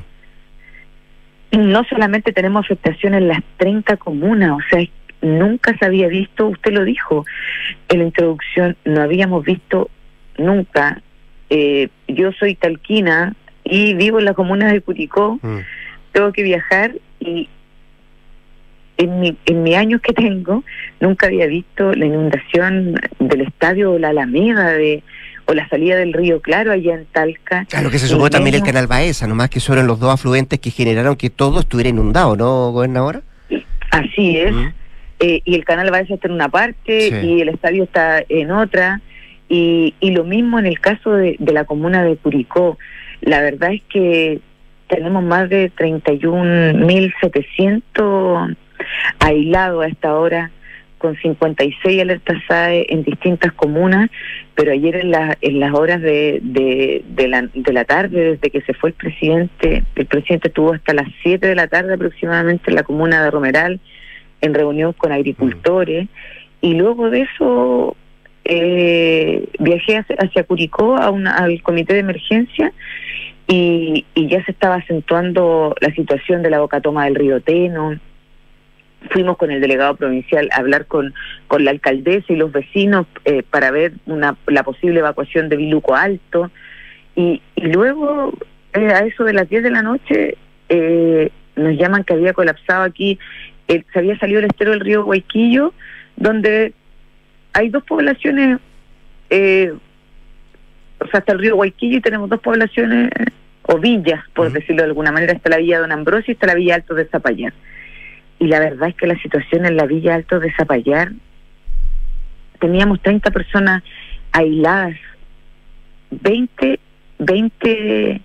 No solamente tenemos afectación en las 30 comunas, o sea, nunca se había visto, usted lo dijo en la introducción, no habíamos visto nunca eh, yo soy talquina y vivo en la comuna de Curicó, mm. tengo que viajar y en mi, en mi años que tengo nunca había visto la inundación del estadio o la Alameda de o la salida del río Claro allá en Talca. Claro que se sumó también el canal Baeza, nomás que fueron los dos afluentes que generaron que todo estuviera inundado, ¿no, gobernadora? Así es. Mm. Eh, y el canal Baeza está en una parte y el estadio está en otra. Y, y lo mismo en el caso de, la comuna de Curicó. La verdad es que tenemos más de 31.700 aislados a esta hora, con 56 alertas SAE en distintas comunas, pero ayer en, la, en las horas de, de, de, la, de la tarde, desde que se fue el presidente, el presidente estuvo hasta las 7 de la tarde aproximadamente en la comuna de Romeral, en reunión con agricultores, y luego de eso eh, viajé hacia, Curicó a una, al comité de emergencia y, ya se estaba acentuando la situación de la boca toma del río Teno. Fuimos con el delegado provincial a hablar con, con la alcaldesa y los vecinos eh, para ver una, la posible evacuación de Viluco Alto. Y, luego, eh, a eso de las 10 de la noche, eh, nos llaman que había colapsado aquí, se había salido el estero del río Guayquillo, donde hay dos poblaciones eh, o sea, hasta el río Guayquillo y tenemos dos poblaciones o villas, por decirlo de alguna manera, está la villa Don Ambrosio y está la villa Alto de Zapallar. Y la verdad es que la situación en la villa Alto de Zapallar, teníamos 30 personas aisladas, 20, 20,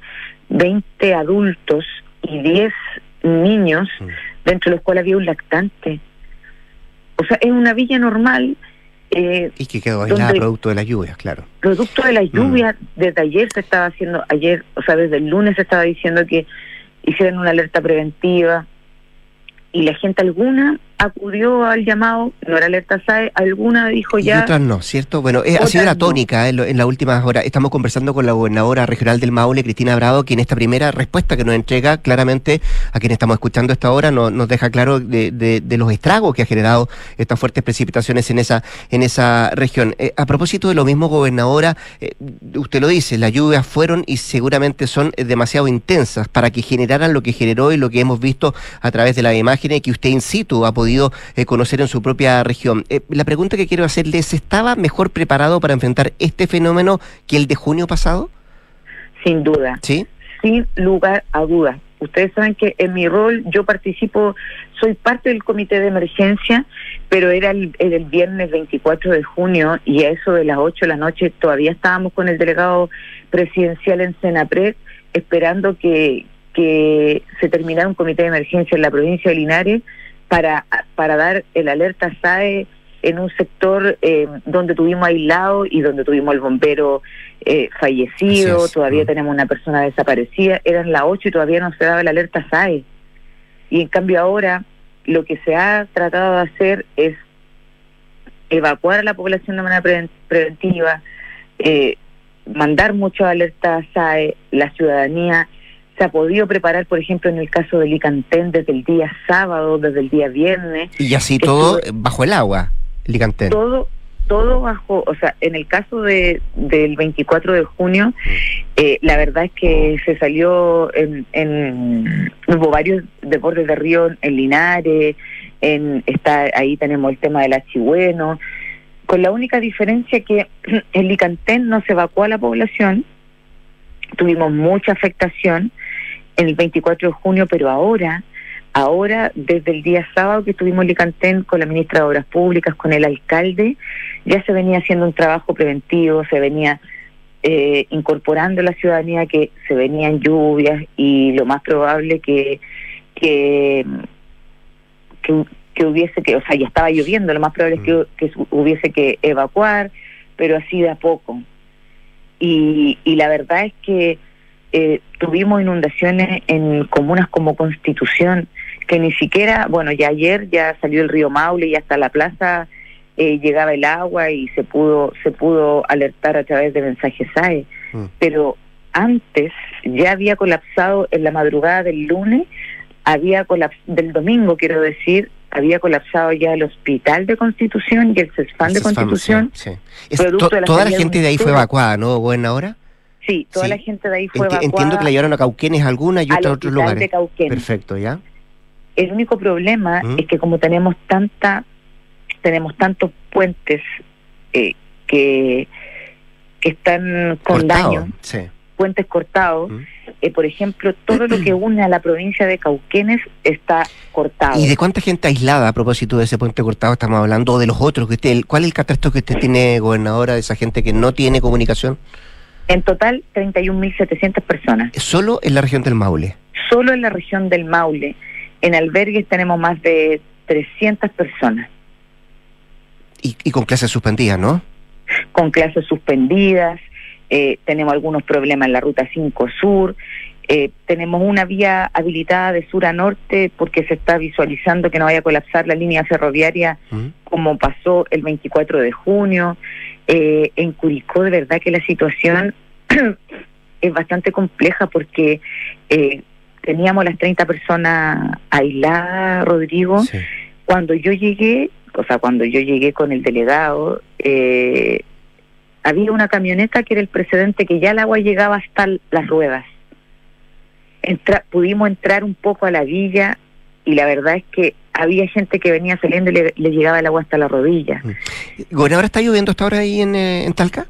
20 adultos y 10 niños, dentro de los cuales había un lactante. O sea, es una villa normal. Eh, y que quedó aislada producto de las lluvias, claro. Producto de las lluvias, desde ayer se estaba haciendo, ayer, o sea, desde el lunes se estaba diciendo que hicieran una alerta preventiva y la gente alguna acudió al llamado, no era alerta SAE, alguna dijo ya... Y otras no, ¿cierto? Bueno, eh, ha sido la tónica en, las últimas horas. Estamos conversando con la gobernadora regional del Maule, Cristina Bravo, quien esta primera respuesta que nos entrega claramente a quien estamos escuchando esta hora no, nos deja claro de, de, los estragos que ha generado estas fuertes precipitaciones en esa, en esa región. Eh, a propósito de lo mismo, gobernadora, eh, usted lo dice, las lluvias fueron y seguramente son demasiado intensas para que generaran lo que generó y lo que hemos visto a través de las imágenes que usted in situ ha podido eh, conocer en su propia región. Eh, la pregunta que quiero hacerle es, ¿estaba mejor preparado para enfrentar este fenómeno que el de junio pasado? Sin duda. ¿Sí? Sin lugar a dudas. Ustedes saben que en mi rol yo participo, soy parte del comité de emergencia, pero era el, el, viernes 24 de junio y a eso de las 8 de la noche todavía estábamos con el delegado presidencial en Senapred esperando que, que se terminara un comité de emergencia en la provincia de Linares para, para dar el alerta SAE en un sector eh, donde tuvimos aislado y donde tuvimos el bombero eh, fallecido, todavía mm. tenemos una persona desaparecida, eran las 8 y todavía no se daba el alerta SAE. Y en cambio ahora lo que se ha tratado de hacer es evacuar a la población de manera preventiva, eh, mandar muchas alertas SAE, la ciudadanía se ha podido preparar, por ejemplo, en el caso del Licantén desde el día sábado, desde el día viernes. Y así todo bajo el agua, Licantén. Todo, todo bajo, o sea, en el caso de, del 24 de junio, eh, la verdad es que se salió en, en hubo varios deportes de río en Linares, en está ahí tenemos el tema del Achigüeno, con la única diferencia que en Licantén no se evacuó a la población, tuvimos mucha afectación en el 24 de junio, pero ahora, ahora desde el día sábado que estuvimos en Licantén con la ministra de Obras Públicas, con el alcalde, ya se venía haciendo un trabajo preventivo, se venía eh, incorporando a la ciudadanía que se venían lluvias y lo más probable que, que, que, hubiese que, o sea, ya estaba lloviendo, lo más probable es que, mm. que hubiese que evacuar, pero así de a poco. Y, y la verdad es que eh, tuvimos inundaciones en comunas como Constitución, que ni siquiera, bueno, ya ayer ya salió el río Maule y hasta la plaza eh, llegaba el agua y se pudo se pudo alertar a través de mensajes SAE, mm. pero antes ya había colapsado en la madrugada del lunes, había colapsado, del domingo quiero decir, había colapsado ya el hospital de Constitución y el CESFAN de Constitución. toda la gente de ahí fue evacuada, ¿no? ¿Buena hora? Sí, toda la gente de ahí fue evacuada. Entiendo que la llevaron a Cauquenes alguna y otra a otros lugares. Perfecto, ¿ya? El único problema es que como tenemos tanta, tenemos tantos puentes eh, que, que están con daño, puentes cortados, eh, por ejemplo, todo lo que une a la provincia de Cauquenes está cortado. ¿Y de cuánta gente aislada a propósito de ese puente cortado estamos hablando? ¿O de los otros? que usted, ¿Cuál es el catastro que usted tiene, gobernadora, de esa gente que no tiene comunicación? En total, 31.700 personas. ¿Solo en la región del Maule? Solo en la región del Maule. En albergues tenemos más de 300 personas. Y, con clases suspendidas, ¿no? Con clases suspendidas. Eh, tenemos algunos problemas en la ruta 5 Sur. Eh, tenemos una vía habilitada de sur a norte porque se está visualizando que no vaya a colapsar la línea ferroviaria como pasó el 24 de junio. Eh, en Curicó, de verdad que la situación es bastante compleja porque eh, teníamos las 30 personas aisladas, Rodrigo. Cuando yo llegué, o sea, cuando yo llegué con el delegado, eh, había una camioneta que era el precedente que ya el agua llegaba hasta las ruedas. pudimos entrar un poco a la villa y la verdad es que había gente que venía saliendo y le, llegaba el agua hasta la rodilla. Mm. ¿Gobernador está lloviendo hasta ahora ahí en, eh, en Talca?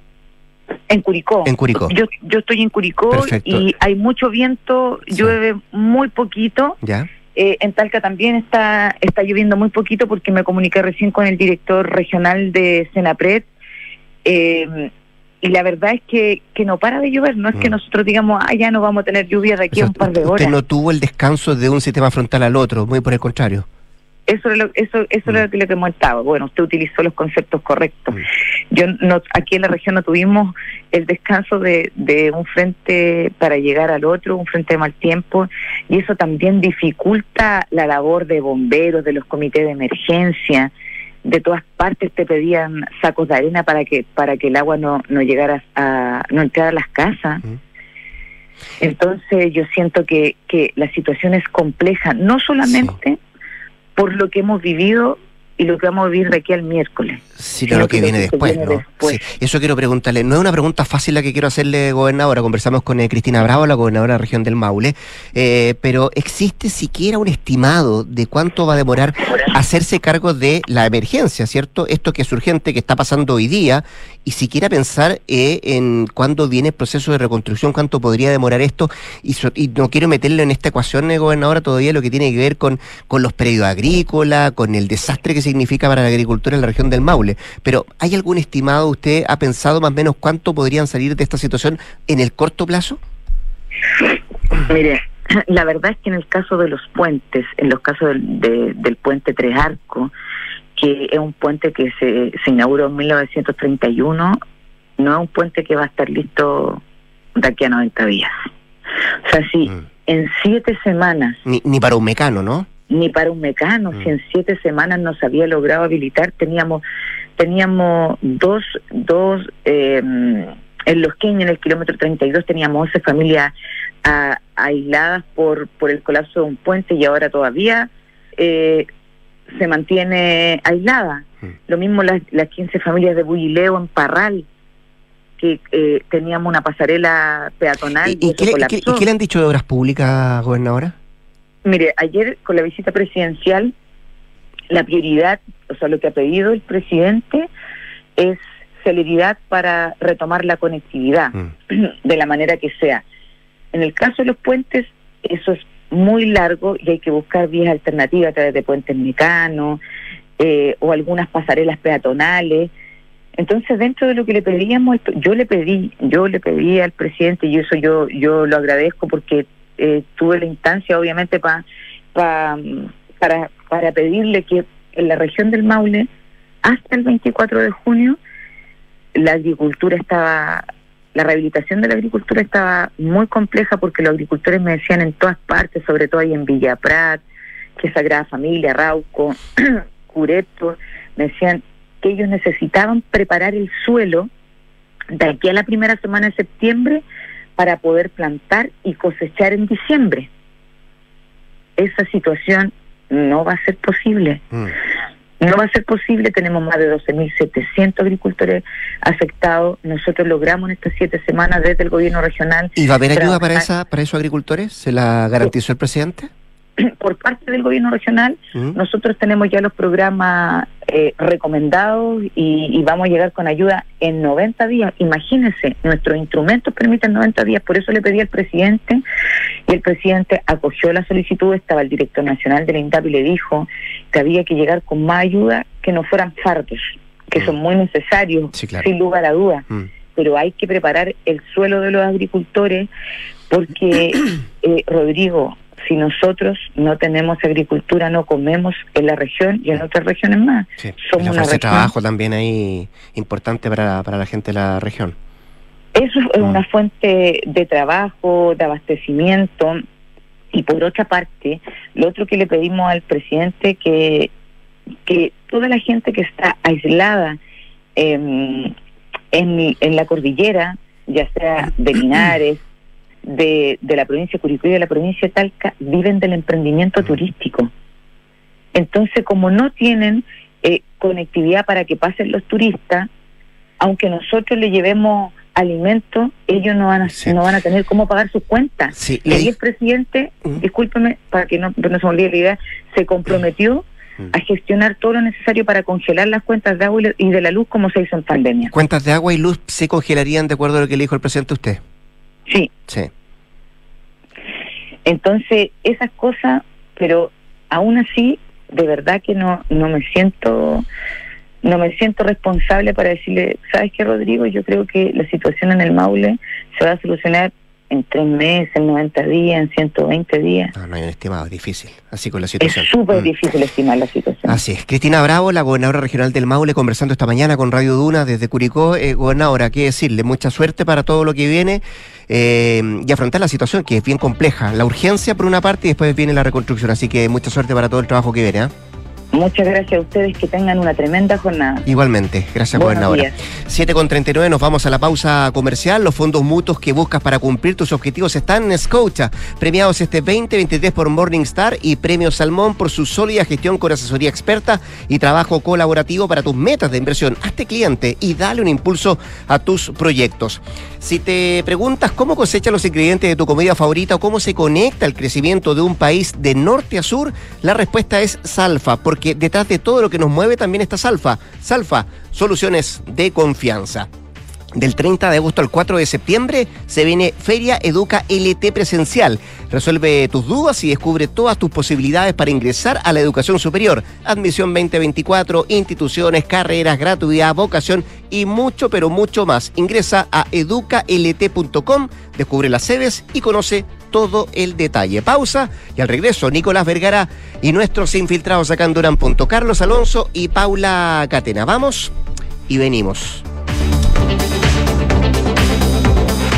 En Curicó. En Curicó. Yo, yo estoy en Curicó Perfecto. y hay mucho viento, llueve muy poquito. ¿Ya? Eh, en Talca también está, está lloviendo muy poquito porque me comuniqué recién con el director regional de Senapred. Eh, y la verdad es que, que no para de llover, no es que Mm. nosotros digamos, ah, ya no vamos a tener lluvia de aquí O sea, a un par de usted horas. no tuvo el descanso de un sistema frontal al otro, muy por el contrario. Eso es lo, eso, eso es lo que le comentaba. Bueno, usted utilizó los conceptos correctos. Yo no, aquí en la región no tuvimos el descanso de, de un frente para llegar al otro, un frente de mal tiempo, y eso también dificulta la labor de bomberos, de los comités de emergencia. De todas partes te pedían sacos de arena para que para que el agua no, no llegara a no entrara a las casas. Entonces yo siento que, que la situación es compleja, no solamente por lo que hemos vivido y lo que vamos a vivir de aquí al miércoles. sino lo que viene después, viene ¿no? Sí, eso quiero preguntarle. No es una pregunta fácil la que quiero hacerle, gobernadora. Conversamos con eh, Cristina Bravo, la gobernadora de la región del Maule. Eh, pero ¿existe siquiera un estimado de cuánto va a demorar hacerse cargo de la emergencia, ¿cierto? Esto que es urgente, que está pasando hoy día, y siquiera pensar eh, en cuándo viene el proceso de reconstrucción, cuánto podría demorar esto. Y, so- y no quiero meterle en esta ecuación, eh, gobernadora, todavía lo que tiene que ver con, con los predios agrícolas, con el desastre que significa para la agricultura en la región del Maule. Pero ¿hay algún estimado, usted ha pensado más o menos cuánto podrían salir de esta situación en el corto plazo? Mire, la verdad es que en el caso de los puentes, en los casos del, de- del puente Tres Arcos, que es un puente que se, se inauguró en 1931, no es un puente que va a estar listo de aquí a 90 días. O sea, si en siete semanas, Ni, ni para un mecano, ¿no? Ni para un mecano, si en siete semanas no se había logrado habilitar, teníamos teníamos dos, dos eh, en Los Queños, en el kilómetro 32, teníamos 11 familias aisladas por, por el colapso de un puente y ahora todavía eh, se mantiene aislada. Lo mismo las, las 15 familias de Buileo en Parral, que eh, teníamos una pasarela peatonal y, ¿Y qué, le- y qué- colapsó. y qué le han dicho de obras públicas, gobernadora? Mire, ayer con la visita presidencial, la prioridad, o sea, lo que ha pedido el presidente es celeridad para retomar la conectividad de la manera que sea. En el caso de los puentes, eso es muy largo y hay que buscar vías alternativas a través de puentes mecanos eh, o algunas pasarelas peatonales. Entonces, dentro de lo que le pedíamos, yo le pedí, yo le pedí al presidente y eso yo yo lo agradezco porque eh, tuve la instancia, obviamente, pa, pa, para para pedirle que en la región del Maule hasta el 24 de junio la agricultura estaba la rehabilitación de la agricultura estaba muy compleja porque los agricultores me decían en todas partes, sobre todo ahí en Villa Prat, que Sagrada Familia, Rauco, Cureto, me decían que ellos necesitaban preparar el suelo de aquí a la primera semana de septiembre para poder plantar y cosechar en diciembre. Esa situación no va a ser posible. No va a ser posible, tenemos más de 12.700 agricultores afectados. Nosotros logramos en estas siete semanas desde el gobierno regional. ¿Y va a haber ayuda para, esa, para esos agricultores? ¿Se la garantizó el presidente? por parte del gobierno regional, nosotros tenemos ya los programas eh, recomendados y, y vamos a llegar con ayuda en 90 días. Imagínense, nuestros instrumentos permiten 90 días, por eso le pedí al presidente y el presidente acogió la solicitud, estaba el director nacional del INDAP y le dijo que había que llegar con más ayuda que no fueran fardos, que son muy necesarios, sin lugar a dudas pero hay que preparar el suelo de los agricultores porque, eh, Rodrigo, si nosotros no tenemos agricultura, no comemos en la región y en otras regiones más. Sí. Somos ofrece región- trabajo también ahí importante para, para la gente de la región. Eso es una fuente de trabajo, de abastecimiento. Y por otra parte, lo otro que le pedimos al presidente que que toda la gente que está aislada em, en, en la cordillera, ya sea de Linares, de, de la provincia de Curicó y de la provincia de Talca, viven del emprendimiento turístico. Entonces, como no tienen eh, conectividad para que pasen los turistas, aunque nosotros le llevemos alimentos, ellos no van a, no van a tener cómo pagar sus cuentas. Sí, el presidente, discúlpeme, para que no, no se me olvide la idea, se comprometió a gestionar todo lo necesario para congelar las cuentas de agua y de la luz como se hizo en pandemia. ¿Cuentas de agua y luz se congelarían de acuerdo a lo que le dijo el presidente a usted? Sí. Sí. Entonces, esas cosas, pero aún así, de verdad que no, no me siento no me siento responsable para decirle, ¿sabes qué, Rodrigo? Yo creo que la situación en el Maule se va a solucionar en tres meses, en 90 días, en 120 días. No, no hay un estimado, es difícil, así con la situación. Es súper mm. difícil estimar la situación. Así es. Cristina Bravo, la gobernadora regional del Maule, conversando esta mañana con Radio Duna desde Curicó. Eh, gobernadora, qué decirle, mucha suerte para todo lo que viene eh, y afrontar la situación, que es bien compleja. La urgencia por una parte y después viene la reconstrucción, así que mucha suerte para todo el trabajo que viene. ¿eh? Muchas gracias a ustedes, que tengan una tremenda jornada. Igualmente, gracias gobernadora. 7 con 39, nos vamos a la pausa comercial. Los fondos mutuos que buscas para cumplir tus objetivos están en Scotia, premiados este 2023 por Morningstar y Premio Salmón por su sólida gestión con asesoría experta y trabajo colaborativo para tus metas de inversión. Hazte cliente y dale un impulso a tus proyectos. Si te preguntas cómo cosecha los ingredientes de tu comida favorita o cómo se conecta el crecimiento de un país de norte a sur, la respuesta es Salfa, porque que detrás de todo lo que nos mueve también está Salfa. Salfa, soluciones de confianza. Del 30 de agosto al 4 de septiembre se viene Feria Educa LT presencial. Resuelve tus dudas y descubre todas tus posibilidades para ingresar a la educación superior. Admisión 2024, instituciones, carreras, gratuidad, vocación y mucho, pero mucho más. Ingresa a educalt.com, descubre las sedes y conoce todo el detalle. Pausa y al regreso Nicolás Vergara y nuestros infiltrados acá en Durán. Carlos Alonso y Paula Catena. Vamos y venimos.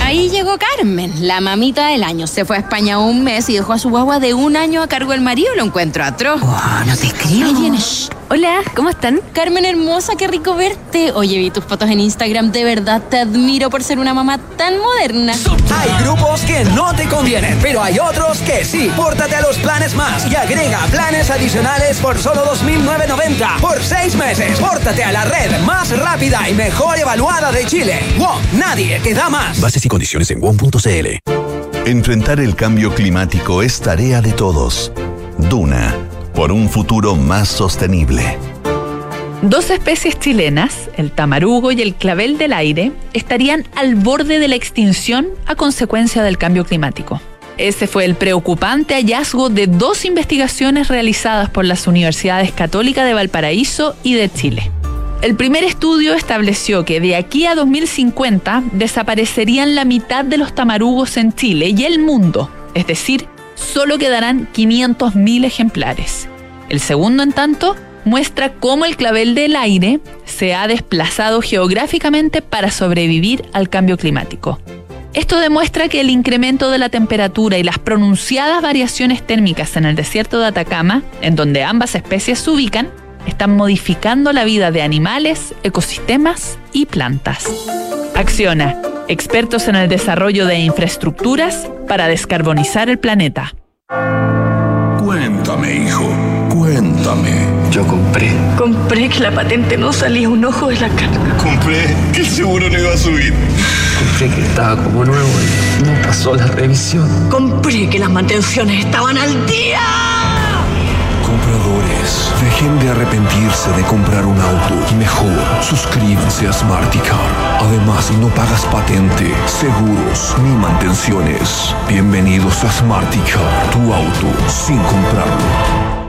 Ahí llegó Carmen, la mamita del año. Se fue a España un mes y dejó a su guagua de un año a cargo del marido. Lo encuentro atroz. no te escribo. Ahí vienes. Hola, ¿cómo están? Carmen hermosa, qué rico verte. Oye, vi tus fotos en Instagram. De verdad te admiro por ser una mamá tan moderna. Hay grupos que no te convienen, pero hay otros que sí. Pórtate a los planes más y agrega planes adicionales por solo 2.990 por seis meses. Pórtate a la red más rápida y mejor evaluada de Chile. WOM, nadie te da más. Bases y condiciones en WOM.cl. Enfrentar el cambio climático es tarea de todos. Duna por un futuro más sostenible. Dos especies chilenas, el tamarugo y el clavel del aire, estarían al borde de la extinción a consecuencia del cambio climático. Ese fue el preocupante hallazgo de dos investigaciones realizadas por las Universidades Católicas de Valparaíso y de Chile. El primer estudio estableció que de aquí a 2050 desaparecerían la mitad de los tamarugos en Chile y el mundo, es decir, solo quedarán 500.000 ejemplares. El segundo, en tanto, muestra cómo el clavel del aire se ha desplazado geográficamente para sobrevivir al cambio climático. Esto demuestra que el incremento de la temperatura y las pronunciadas variaciones térmicas en el desierto de Atacama, en donde ambas especies se ubican, están modificando la vida de animales, ecosistemas y plantas. Acciona expertos en el desarrollo de infraestructuras para descarbonizar el planeta. Cuéntame, hijo, cuéntame. Yo compré. Compré que la patente no salía un ojo de la cara. Compré que el seguro no iba a subir. Compré que estaba como nuevo y no pasó la revisión. Compré que las mantenciones estaban al día. Dejen de arrepentirse de comprar un auto. Mejor, suscríbanse a Smarticar. Además, no pagas patente, seguros ni mantenciones. Bienvenidos a Smarticar, tu auto sin comprarlo.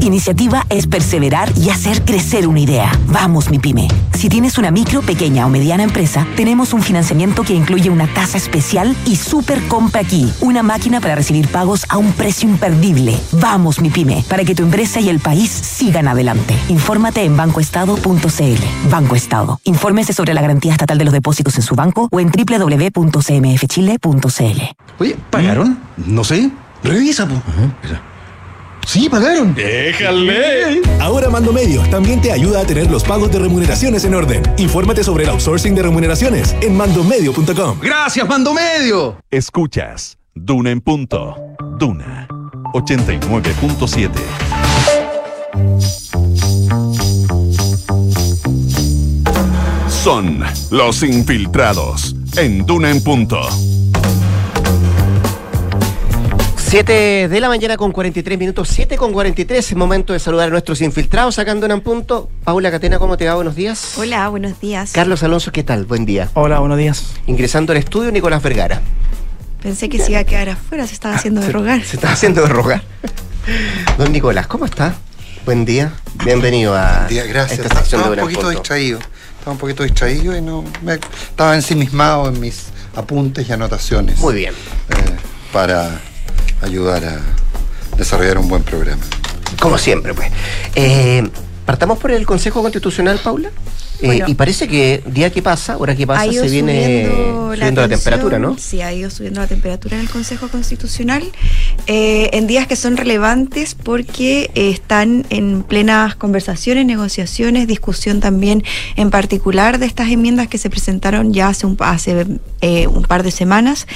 Iniciativa es perseverar y hacer crecer una idea. Vamos, mi pyme. Si tienes una micro, pequeña o mediana empresa, tenemos un financiamiento que incluye una tasa especial y super compra aquí. Una máquina para recibir pagos a un precio imperdible. Vamos, mi pyme, para que tu empresa y el país sigan adelante. Infórmate en bancoestado.cl. Banco Estado. Infórmese sobre la garantía estatal de los depósitos en su banco o en www.cmfchile.cl. Oye, ¿pagaron? No sé. Revisa, po. Sí, pagaron. Déjale. Ahora Mando Medio también te ayuda a tener los pagos de remuneraciones en orden. Infórmate sobre el outsourcing de remuneraciones en mandomedio.com. Gracias, Mando Medio. Escuchas Duna en punto. Duna 89.7. Son los infiltrados en Duna en punto. 7 de la mañana con 43 minutos, 7 con 43, es momento de saludar a nuestros infiltrados sacando en punto. Paula Catena, ¿cómo te va? Buenos días. Hola, buenos días. Carlos Alonso, ¿qué tal? Buen día. Hola, buenos días. Ingresando al estudio, Nicolás Vergara. Pensé que se iba a quedar afuera, se estaba haciendo de rogar. Se estaba haciendo de rogar. Don Nicolás, ¿cómo está? Buen día. Bienvenido a Buen día, gracias. esta sección estaba de un poquito Punto. distraído. Estaba un poquito distraído y no me, estaba ensimismado en mis apuntes y anotaciones. Muy bien. eh, para ayudar a desarrollar un buen programa. Como siempre, pues. Eh, partamos por el Consejo Constitucional, Paula. Eh, y parece que día que pasa, hora que pasa, se viene subiendo subiendo la, temperatura, ¿no? Sí, ha ido subiendo la temperatura en el Consejo Constitucional eh, en días que son relevantes porque eh, están en plenas conversaciones, negociaciones, discusión también en particular de estas enmiendas que se presentaron ya hace un, hace, un par de semanas.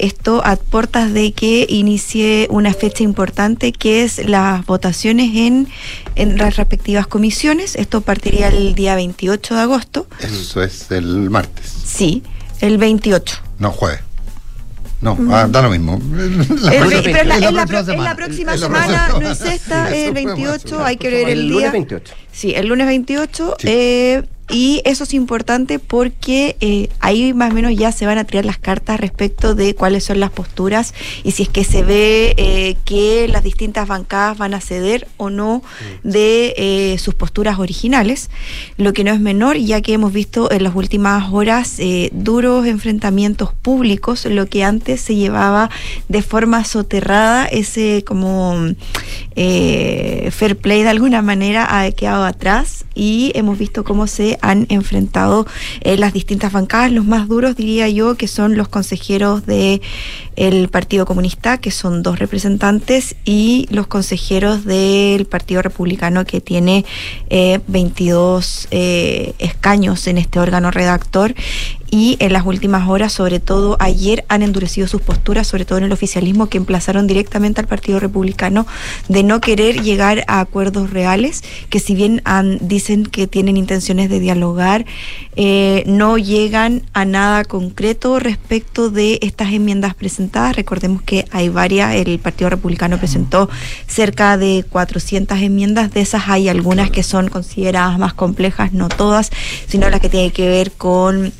Esto a puertas de que inicie una fecha importante que es las votaciones en, en las respectivas comisiones. Esto partiría el día 28 de agosto. Eso es el martes. Sí, el 28. No, jueves. No, Mm. ah, da lo mismo. La El próxima- pero es la, es la próxima pro- es semana. la próxima Es la semana, próxima no es esta, Sí, es el eso fue 28, más hay que ver el, El día. lunes 28. Sí, el lunes 28. eh, y eso es importante porque eh, ahí más o menos ya se van a tirar las cartas respecto de cuáles son las posturas y si es que se ve eh, que las distintas bancadas van a ceder o no de eh, sus posturas originales, lo que no es menor, ya que hemos visto en las últimas horas duros enfrentamientos públicos, lo que antes se llevaba de forma soterrada, ese como fair play de alguna manera ha quedado atrás y hemos visto cómo se han enfrentado eh, las distintas bancadas. Los más duros diría yo que son los consejeros de el Partido Comunista, que son dos representantes, y los consejeros del Partido Republicano, que tiene eh, 22 eh, escaños en este órgano redactor. Y en las últimas horas, sobre todo ayer, han endurecido sus posturas, sobre todo en el oficialismo, que emplazaron directamente al Partido Republicano de no querer llegar a acuerdos reales, que si bien dicen que tienen intenciones de dialogar, eh, no llegan a nada concreto respecto de estas enmiendas presentadas. Recordemos que hay varias, el Partido Republicano presentó cerca de 400 enmiendas, de esas hay algunas que son consideradas más complejas, no todas, sino las que tienen que ver con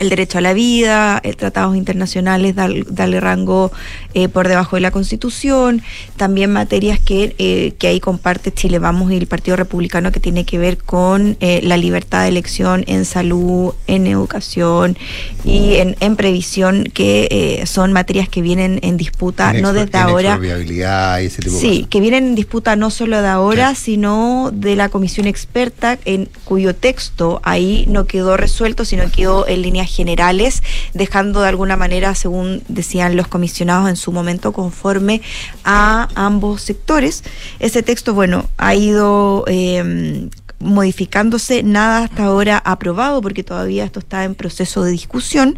el derecho a la vida, eh, tratados internacionales, dar- darle rango eh, por debajo de la Constitución, también materias que, eh, que ahí comparte Chile Vamos y el Partido Republicano que tiene que ver con eh, la libertad de elección en salud, en educación y en, en previsión, que son materias que vienen en disputa, no desde ahora. expropiabilidad y ese tipo de Sí, que vienen en disputa no solo de ahora, sino de la comisión experta, en cuyo texto ahí no quedó resuelto, sino quedó en líneas generales, dejando de alguna manera, según decían los comisionados en su momento, conforme a ambos sectores. Ese texto, bueno, ha ido eh, modificándose, nada hasta ahora aprobado, porque todavía esto está en proceso de discusión,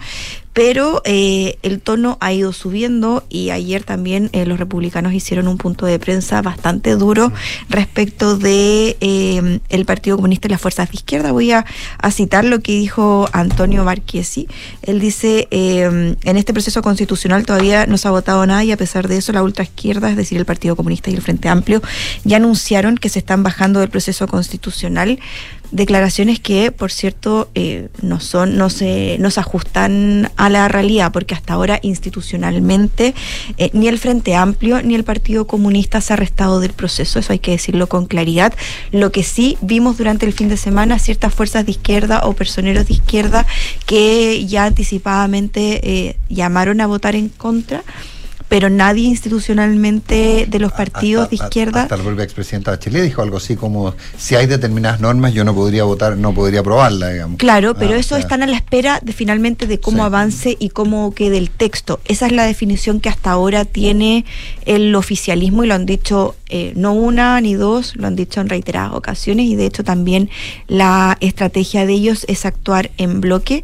pero eh, el tono ha ido subiendo y ayer también eh, los republicanos hicieron un punto de prensa bastante duro respecto de eh, el Partido Comunista y las fuerzas de izquierda. Voy a, a citar lo que dijo Antonio Marchiesi. Él dice, eh, en este proceso constitucional todavía no se ha votado nada y a pesar de eso la ultraizquierda, es decir, el Partido Comunista y el Frente Amplio, ya anunciaron que se están bajando del proceso constitucional declaraciones que, por cierto, eh, no son, no se, no se ajustan a la realidad, porque hasta ahora institucionalmente eh, ni el Frente Amplio ni el Partido Comunista se ha restado del proceso, eso hay que decirlo con claridad. Lo que sí vimos durante el fin de semana ciertas fuerzas de izquierda o personeros de izquierda que ya anticipadamente eh, llamaron a votar en contra. Pero nadie institucionalmente de los partidos de izquierda Hasta la propia expresidenta Bachelet dijo algo así como si hay determinadas normas yo no podría votar, no podría aprobarla, digamos. Claro, pero Ah, eso o sea, están a la espera de finalmente de cómo avance y cómo quede el texto. Esa es la definición que hasta ahora tiene el oficialismo y lo han dicho eh, no una ni dos, lo han dicho en reiteradas ocasiones y de hecho también la estrategia de ellos es actuar en bloque.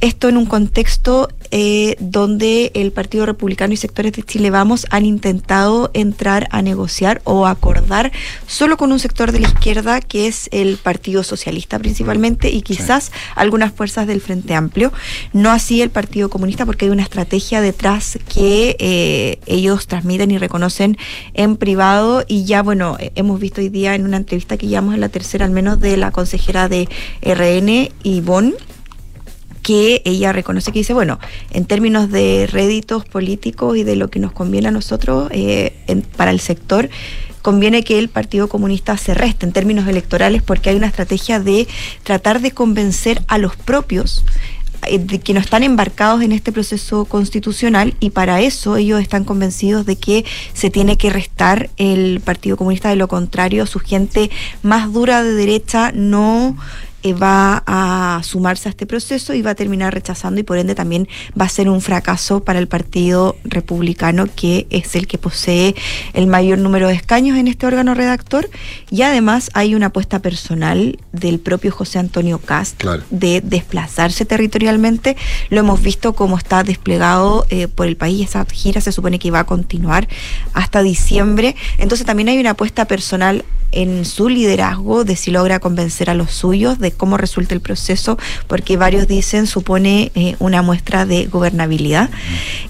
Esto en un contexto eh, donde el Partido Republicano y sectores de Chile Vamos han intentado entrar a negociar o acordar solo con un sector de la izquierda que es el Partido Socialista principalmente y quizás algunas fuerzas del Frente Amplio, no así el Partido Comunista porque hay una estrategia detrás que eh, ellos transmiten y reconocen en privado. Y ya bueno, eh, hemos visto hoy día en una entrevista que llevamos en la tercera al menos de la consejera de RN, Ivonne, que ella reconoce que dice, bueno, en términos de réditos políticos y de lo que nos conviene a nosotros eh, para el sector, conviene que el Partido Comunista se reste en términos electorales porque hay una estrategia de tratar de convencer a los propios eh, de que no están embarcados en este proceso constitucional y para eso ellos están convencidos de que se tiene que restar el Partido Comunista, de lo contrario su gente más dura de derecha no va a sumarse a este proceso y va a terminar rechazando y por ende también va a ser un fracaso para el Partido Republicano que es el que posee el mayor número de escaños en este órgano redactor y además hay una apuesta personal del propio José Antonio Cast Claro. de desplazarse territorialmente. Lo hemos visto como está desplegado eh, por el país. Esa gira se supone que va a continuar hasta diciembre. Entonces también hay una apuesta personal en su liderazgo de si logra convencer a los suyos de cómo resulta el proceso, porque varios dicen supone eh, una muestra de gobernabilidad.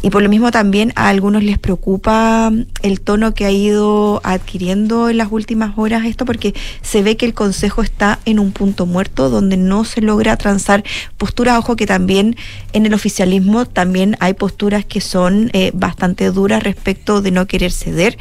Y por lo mismo también a algunos les preocupa el tono que ha ido adquiriendo en las últimas horas esto, porque se ve que el Consejo está en un punto muerto donde no se logra transar posturas. Ojo que también en el oficialismo también hay posturas que son eh, bastante duras respecto de no querer ceder.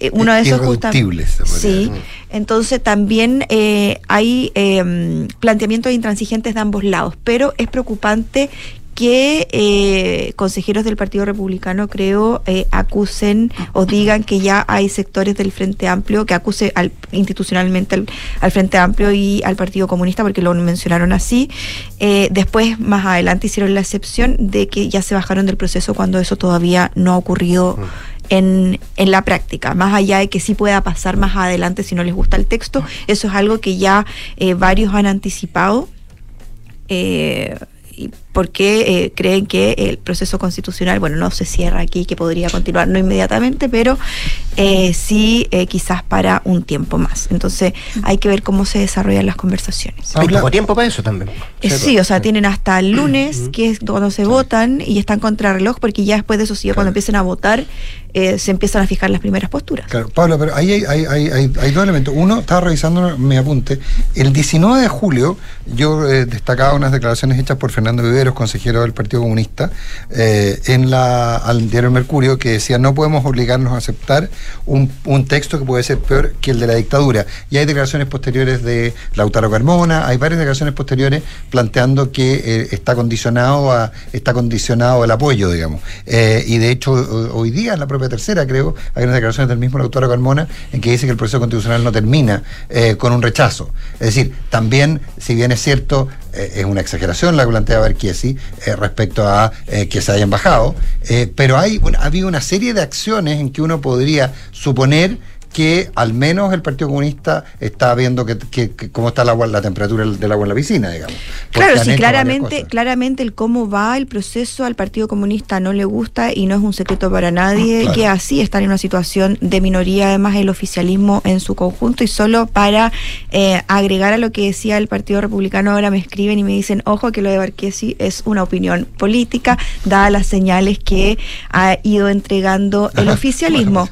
Eh, Uno de esos justa- Irreductibles, se podría Sí, entonces también eh, hay eh, planteamientos intransigentes de ambos lados, pero es preocupante que eh, consejeros del Partido Republicano, creo, eh, acusen o digan que ya hay sectores del Frente Amplio que acuse al, institucionalmente al, al Frente Amplio y al Partido Comunista, porque lo mencionaron así. Eh, después, más adelante, hicieron la excepción de que ya se bajaron del proceso cuando eso todavía no ha ocurrido en, en la práctica, más allá de que sí pueda pasar más adelante si no les gusta el texto, eso es algo que ya eh, varios han anticipado. eh, y porque eh, creen que el proceso constitucional, bueno, no se cierra aquí, que podría continuar no inmediatamente, pero eh, sí eh, quizás para un tiempo más. Entonces hay que ver cómo se desarrollan las conversaciones. Hay poco tiempo para eso también. Eh, sí, o sea, tienen hasta el lunes, que es cuando se votan, y están contra reloj, porque ya después de eso, sí, cuando empiecen a votar, eh, se empiezan a fijar las primeras posturas. Claro, Pablo, pero ahí hay, dos elementos. Uno, estaba revisando mi apunte. El 19 de julio, yo eh, destacaba unas declaraciones hechas por Fernando Viveros, consejero del Partido Comunista, eh, en la, al diario Mercurio, que decía: no podemos obligarnos a aceptar un, texto que puede ser peor que el de la dictadura. Y hay declaraciones posteriores de Lautaro Carmona, hay varias declaraciones posteriores planteando que está condicionado a está condicionado el apoyo, digamos. Y de hecho, ho- hoy día, en la propia tercera, creo, hay unas declaraciones del mismo Lautaro Carmona en que dice que el proceso constitucional no termina eh, con un rechazo. Es decir, también, si bien es cierto, eh, es una exageración la que plantea Barquiesi eh, respecto a eh, que se hayan bajado, pero hay un- ha habido una serie de acciones en que uno podría suponer que al menos el Partido Comunista está viendo que, que- que cómo está el agua, la temperatura del agua en la piscina, digamos. Claro, sí, claramente, claramente el cómo va el proceso al Partido Comunista no le gusta y no es un secreto para nadie Claro. que así están en una situación de minoría, además el oficialismo en su conjunto y solo para eh, agregar a lo que decía el Partido Republicano, ahora me escriben y me dicen, ojo que lo de Barquesi es una opinión política, dadas las señales que ha ido entregando el oficialismo.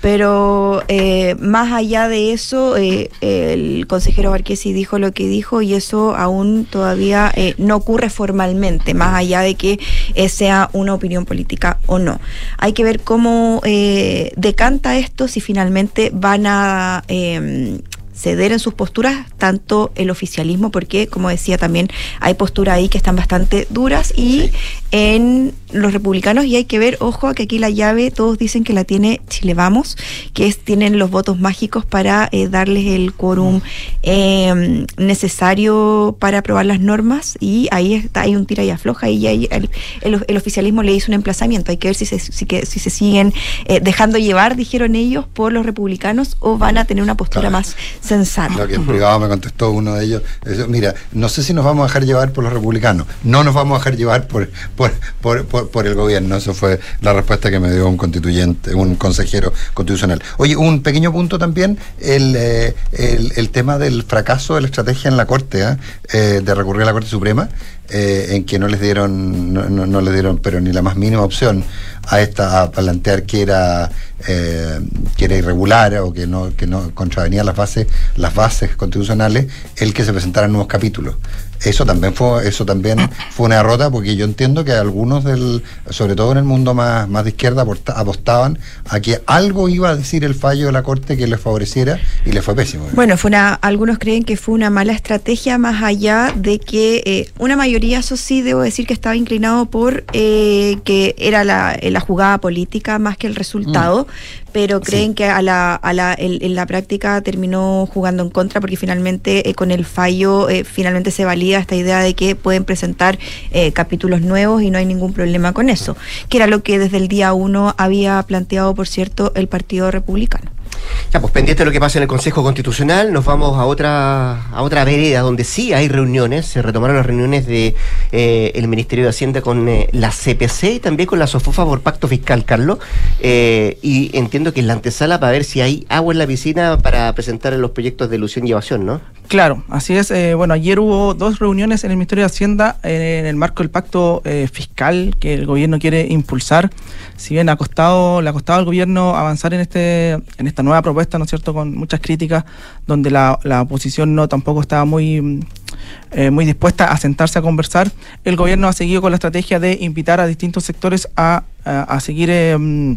Pero eh, más allá de eso, eh, el consejero Barquesi dijo lo que dijo y eso aún todavía eh, no ocurre formalmente, más allá de que eh, sea una opinión política o no. Hay que ver cómo eh, decanta esto, si finalmente van a... eh, ceder en sus posturas tanto el oficialismo porque como decía también hay posturas ahí que están bastante duras y en los republicanos y hay que ver ojo que aquí la llave todos dicen que la tiene Chile Vamos que es tienen los votos mágicos para eh, darles el quórum eh, necesario para aprobar las normas y ahí está hay un tira y afloja y ahí el, el- el oficialismo le hizo un emplazamiento hay que ver si se, si que- si se siguen eh, dejando llevar dijeron ellos por los republicanos o van a tener una postura más sensata Lo que en privado me contestó uno de ellos. Mira, no sé si nos vamos a dejar llevar por los republicanos. No nos vamos a dejar llevar por, por por, por, por, el gobierno. Eso fue la respuesta que me dio un constituyente, un consejero constitucional. Oye, un pequeño punto también, el, eh, el, tema del fracaso de la estrategia en la Corte, ¿ah? eh, de recurrir a la Corte Suprema, eh, en que no les dieron, no, no, no les dieron, pero ni la más mínima opción a esta, a plantear que era que era irregular o que no, que no contravenía las bases, las bases constitucionales, el que se presentaran nuevos capítulos. Eso también fue, eso también fue una derrota porque yo entiendo que algunos del, sobre todo en el mundo más, más de izquierda, apostaban a que algo iba a decir el fallo de la corte que les favoreciera y les fue pésimo. Bueno, fue una, algunos creen que fue una mala estrategia más allá de que eh, una mayoría, eso sí, debo decir que estaba inclinado por eh, que era la, eh, la jugada política más que el resultado, pero creen que a la, a la, el- en la práctica terminó jugando en contra porque finalmente eh, con el fallo eh, finalmente se valida esta idea de que pueden presentar eh, capítulos nuevos y no hay ningún problema con eso, que era lo que desde el día uno había planteado, por cierto, el Partido Republicano. Ya, pues pendiente de lo que pasa en el Consejo Constitucional, nos vamos a otra a otra vereda donde sí hay reuniones. Se retomaron las reuniones de eh, el Ministerio de Hacienda con eh, la CPC y también con la SOFOFA por pacto fiscal, Carlos. Eh, y entiendo que es la antesala para ver si hay agua en la piscina para presentar los proyectos de ilusión y evasión, ¿no? Claro, así es. Eh, bueno, ayer hubo dos reuniones en el Ministerio de Hacienda eh, en el marco del pacto eh, fiscal que el gobierno quiere impulsar. Si bien ha costado, le ha costado al gobierno avanzar en este, en esta nueva propuesta, ¿no es cierto?, con muchas críticas, donde la, la oposición no tampoco estaba muy, mm, eh, muy dispuesta a sentarse a conversar. El gobierno ha seguido con la estrategia de invitar a distintos sectores a, a- seguir mm,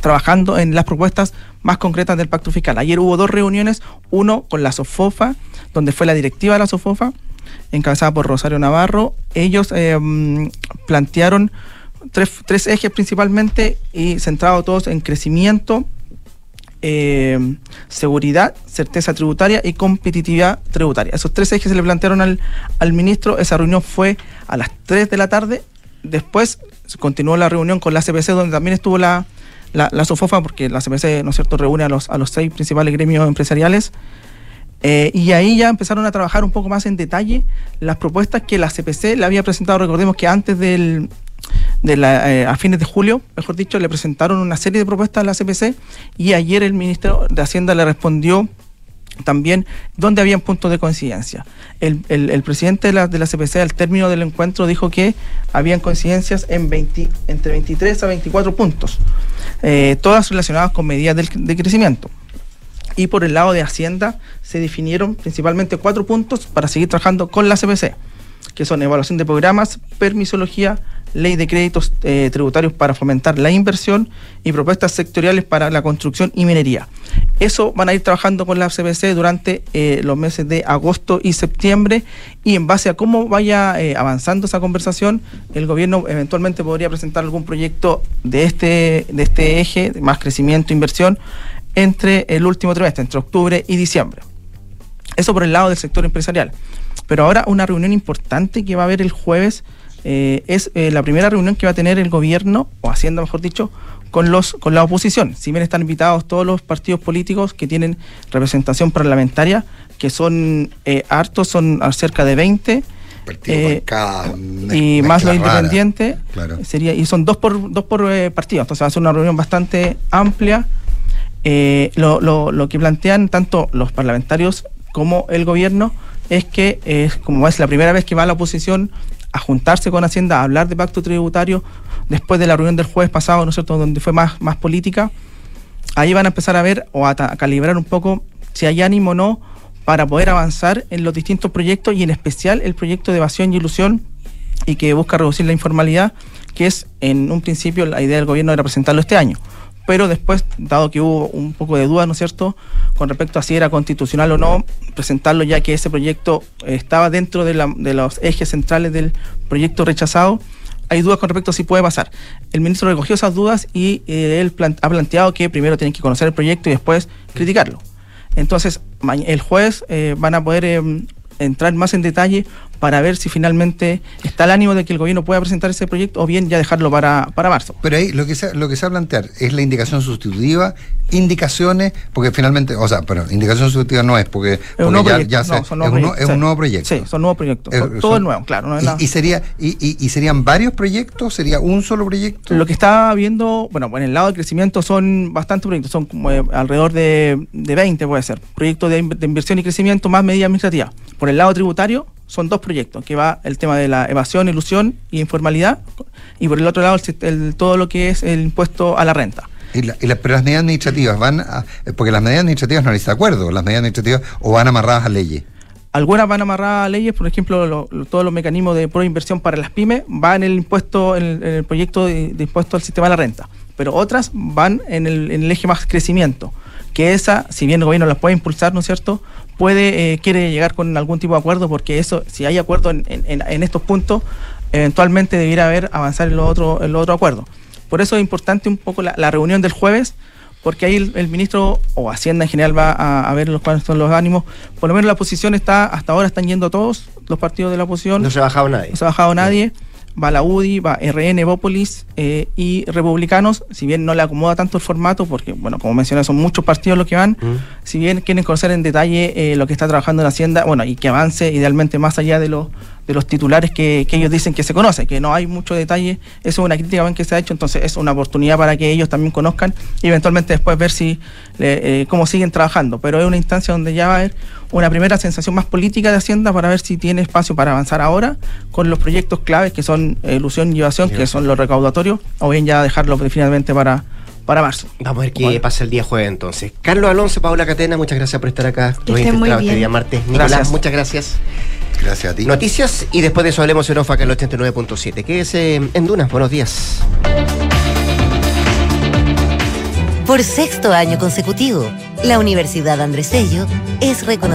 trabajando en las propuestas más concretas del pacto fiscal. Ayer hubo dos reuniones, uno con la SOFOFA, donde fue la directiva de la SOFOFA, encabezada por Rosario Navarro. Ellos eh, plantearon tres, tres ejes principalmente y centrados todos en crecimiento, eh, seguridad, certeza tributaria y competitividad tributaria. Esos tres ejes se le plantearon al, al ministro. Esa reunión fue a las 3 de la tarde. Después continuó la reunión con la CPC, donde también estuvo la, la, la SOFOFA, porque la CPC, ¿no es cierto?, reúne a los, a los seis principales gremios empresariales. Eh, y ahí ya empezaron a trabajar un poco más en detalle las propuestas que la CPC le había presentado. Recordemos que antes del, de la, eh, a fines de julio, mejor dicho, le presentaron una serie de propuestas a la CPC y ayer el ministro de Hacienda le respondió también donde habían puntos de coincidencia. El, el- presidente de la, de la CPC al término del encuentro dijo que habían coincidencias en 20, entre 23 a 24 puntos, eh, todas relacionadas con medidas de crecimiento. Y por el lado de Hacienda se definieron principalmente cuatro puntos para seguir trabajando con la CPC, que son evaluación de programas, permisología, ley de créditos eh, tributarios para fomentar la inversión y propuestas sectoriales para la construcción y minería. Eso van a ir trabajando con la CPC durante eh, los meses de agosto y septiembre y en base a cómo vaya eh, avanzando esa conversación, el gobierno eventualmente podría presentar algún proyecto de este, de este eje, más crecimiento, inversión, entre el último trimestre, entre octubre y diciembre. Eso por el lado del sector empresarial. Pero ahora una reunión importante que va a haber el jueves eh, es eh, la primera reunión que va a tener el gobierno, o Hacienda mejor dicho, con, los, con la oposición. Si bien están invitados todos los partidos políticos que tienen representación parlamentaria, que son eh, hartos, son cerca de 20. eh, y más lo independiente Claro. sería y son dos por dos por eh, partido entonces va a ser una reunión bastante amplia Eh, lo, lo- lo que plantean tanto los parlamentarios como el gobierno es que es como es la primera vez que va la oposición a juntarse con Hacienda a hablar de pacto tributario después de la reunión del jueves pasado no es cierto donde fue más más política ahí van a empezar a ver o a, calibrar un poco si hay ánimo o no para poder avanzar en los distintos proyectos y en especial el proyecto de evasión y ilusión y que busca reducir la informalidad, que es en un principio la idea del gobierno era presentarlo este año. Pero después, dado que hubo un poco de duda, ¿no es cierto?, con respecto a si era constitucional o no, presentarlo ya que ese proyecto estaba dentro de, los ejes centrales del proyecto rechazado, hay dudas con respecto a si puede pasar. El ministro recogió esas dudas y eh, él ha planteado que primero tienen que conocer el proyecto y después criticarlo. Entonces, el jueves eh, van a poder eh, entrar más en detalle para ver si finalmente está el ánimo de que el gobierno pueda presentar ese proyecto o bien ya dejarlo para, para marzo. Pero ahí lo que, se, lo que se va a plantear es la indicación sustitutiva, indicaciones, porque finalmente, o sea, pero indicación sustitutiva no es, porque, Es un porque ya, no, se- es, nuevos un, es nuevo proyecto. Sí, son nuevos proyectos. Eh, todo son- es nuevo, claro. no es y, y sería, y, y- y serían varios proyectos? ¿Sería un solo proyecto? Lo que está viendo, bueno, en el lado de crecimiento son bastantes proyectos, son como eh, alrededor de, de 20 puede ser, proyectos de, de inversión y crecimiento más medidas administrativas. Por el lado tributario son dos proyectos, que va el tema de la evasión, ilusión y informalidad, y por el otro lado el el- todo lo que es el impuesto a la renta. Y la- y la- pero las medidas administrativas van a, eh, porque las medidas administrativas no de acuerdo, las medidas administrativas o van amarradas a leyes. Algunas van amarradas a leyes, por ejemplo, lo- lo- todos los mecanismos de proinversión para las pymes van en el impuesto, en el, en el proyecto de, de impuesto al sistema de la renta, pero otras van en el, en el eje más crecimiento, que esa, si bien el gobierno las puede impulsar, ¿no es cierto?, puede, eh, quiere llegar con algún tipo de acuerdo, porque eso, si hay acuerdo en, en- estos puntos, eventualmente debiera haber avanzar en los otros en los otros acuerdos. Por eso es importante un poco la, la reunión del jueves, porque ahí el, el ministro o Hacienda en general va a, a ver los cuáles son los ánimos. Por lo menos la oposición está, hasta ahora están yendo todos los partidos de la oposición. No se ha bajado nadie. No se ha bajado nadie. Va la UDI, va RN, Bópolis eh, y Republicanos, si bien no le acomoda tanto el formato, porque, bueno, como mencioné, son muchos partidos los que van, si bien quieren conocer en detalle eh, lo que está trabajando la Hacienda, bueno, y que avance idealmente más allá de los de los titulares que, que ellos dicen que se conoce, que no hay mucho detalle, eso es una crítica que se ha hecho, entonces es una oportunidad para que ellos también conozcan y eventualmente después ver si le- eh, cómo siguen trabajando, pero es una instancia donde ya va a haber una primera sensación más política de Hacienda para ver si tiene espacio para avanzar ahora con los proyectos claves que son ilusión y evasión, que son los recaudatorios, o bien ya dejarlo finalmente para, para marzo. Vamos a ver qué pasa el día jueves entonces. Carlos Alonso, Paula Catena, muchas gracias por estar acá. Que estén muy este bien. día martes. Nicolás, Gracias. muchas gracias. Gracias a ti. Noticias y después de eso hablemos en OFA acá en el 89.7. Quédese en Dunas. Buenos días. Por sexto año consecutivo, la Universidad Andrés Bello es reconocida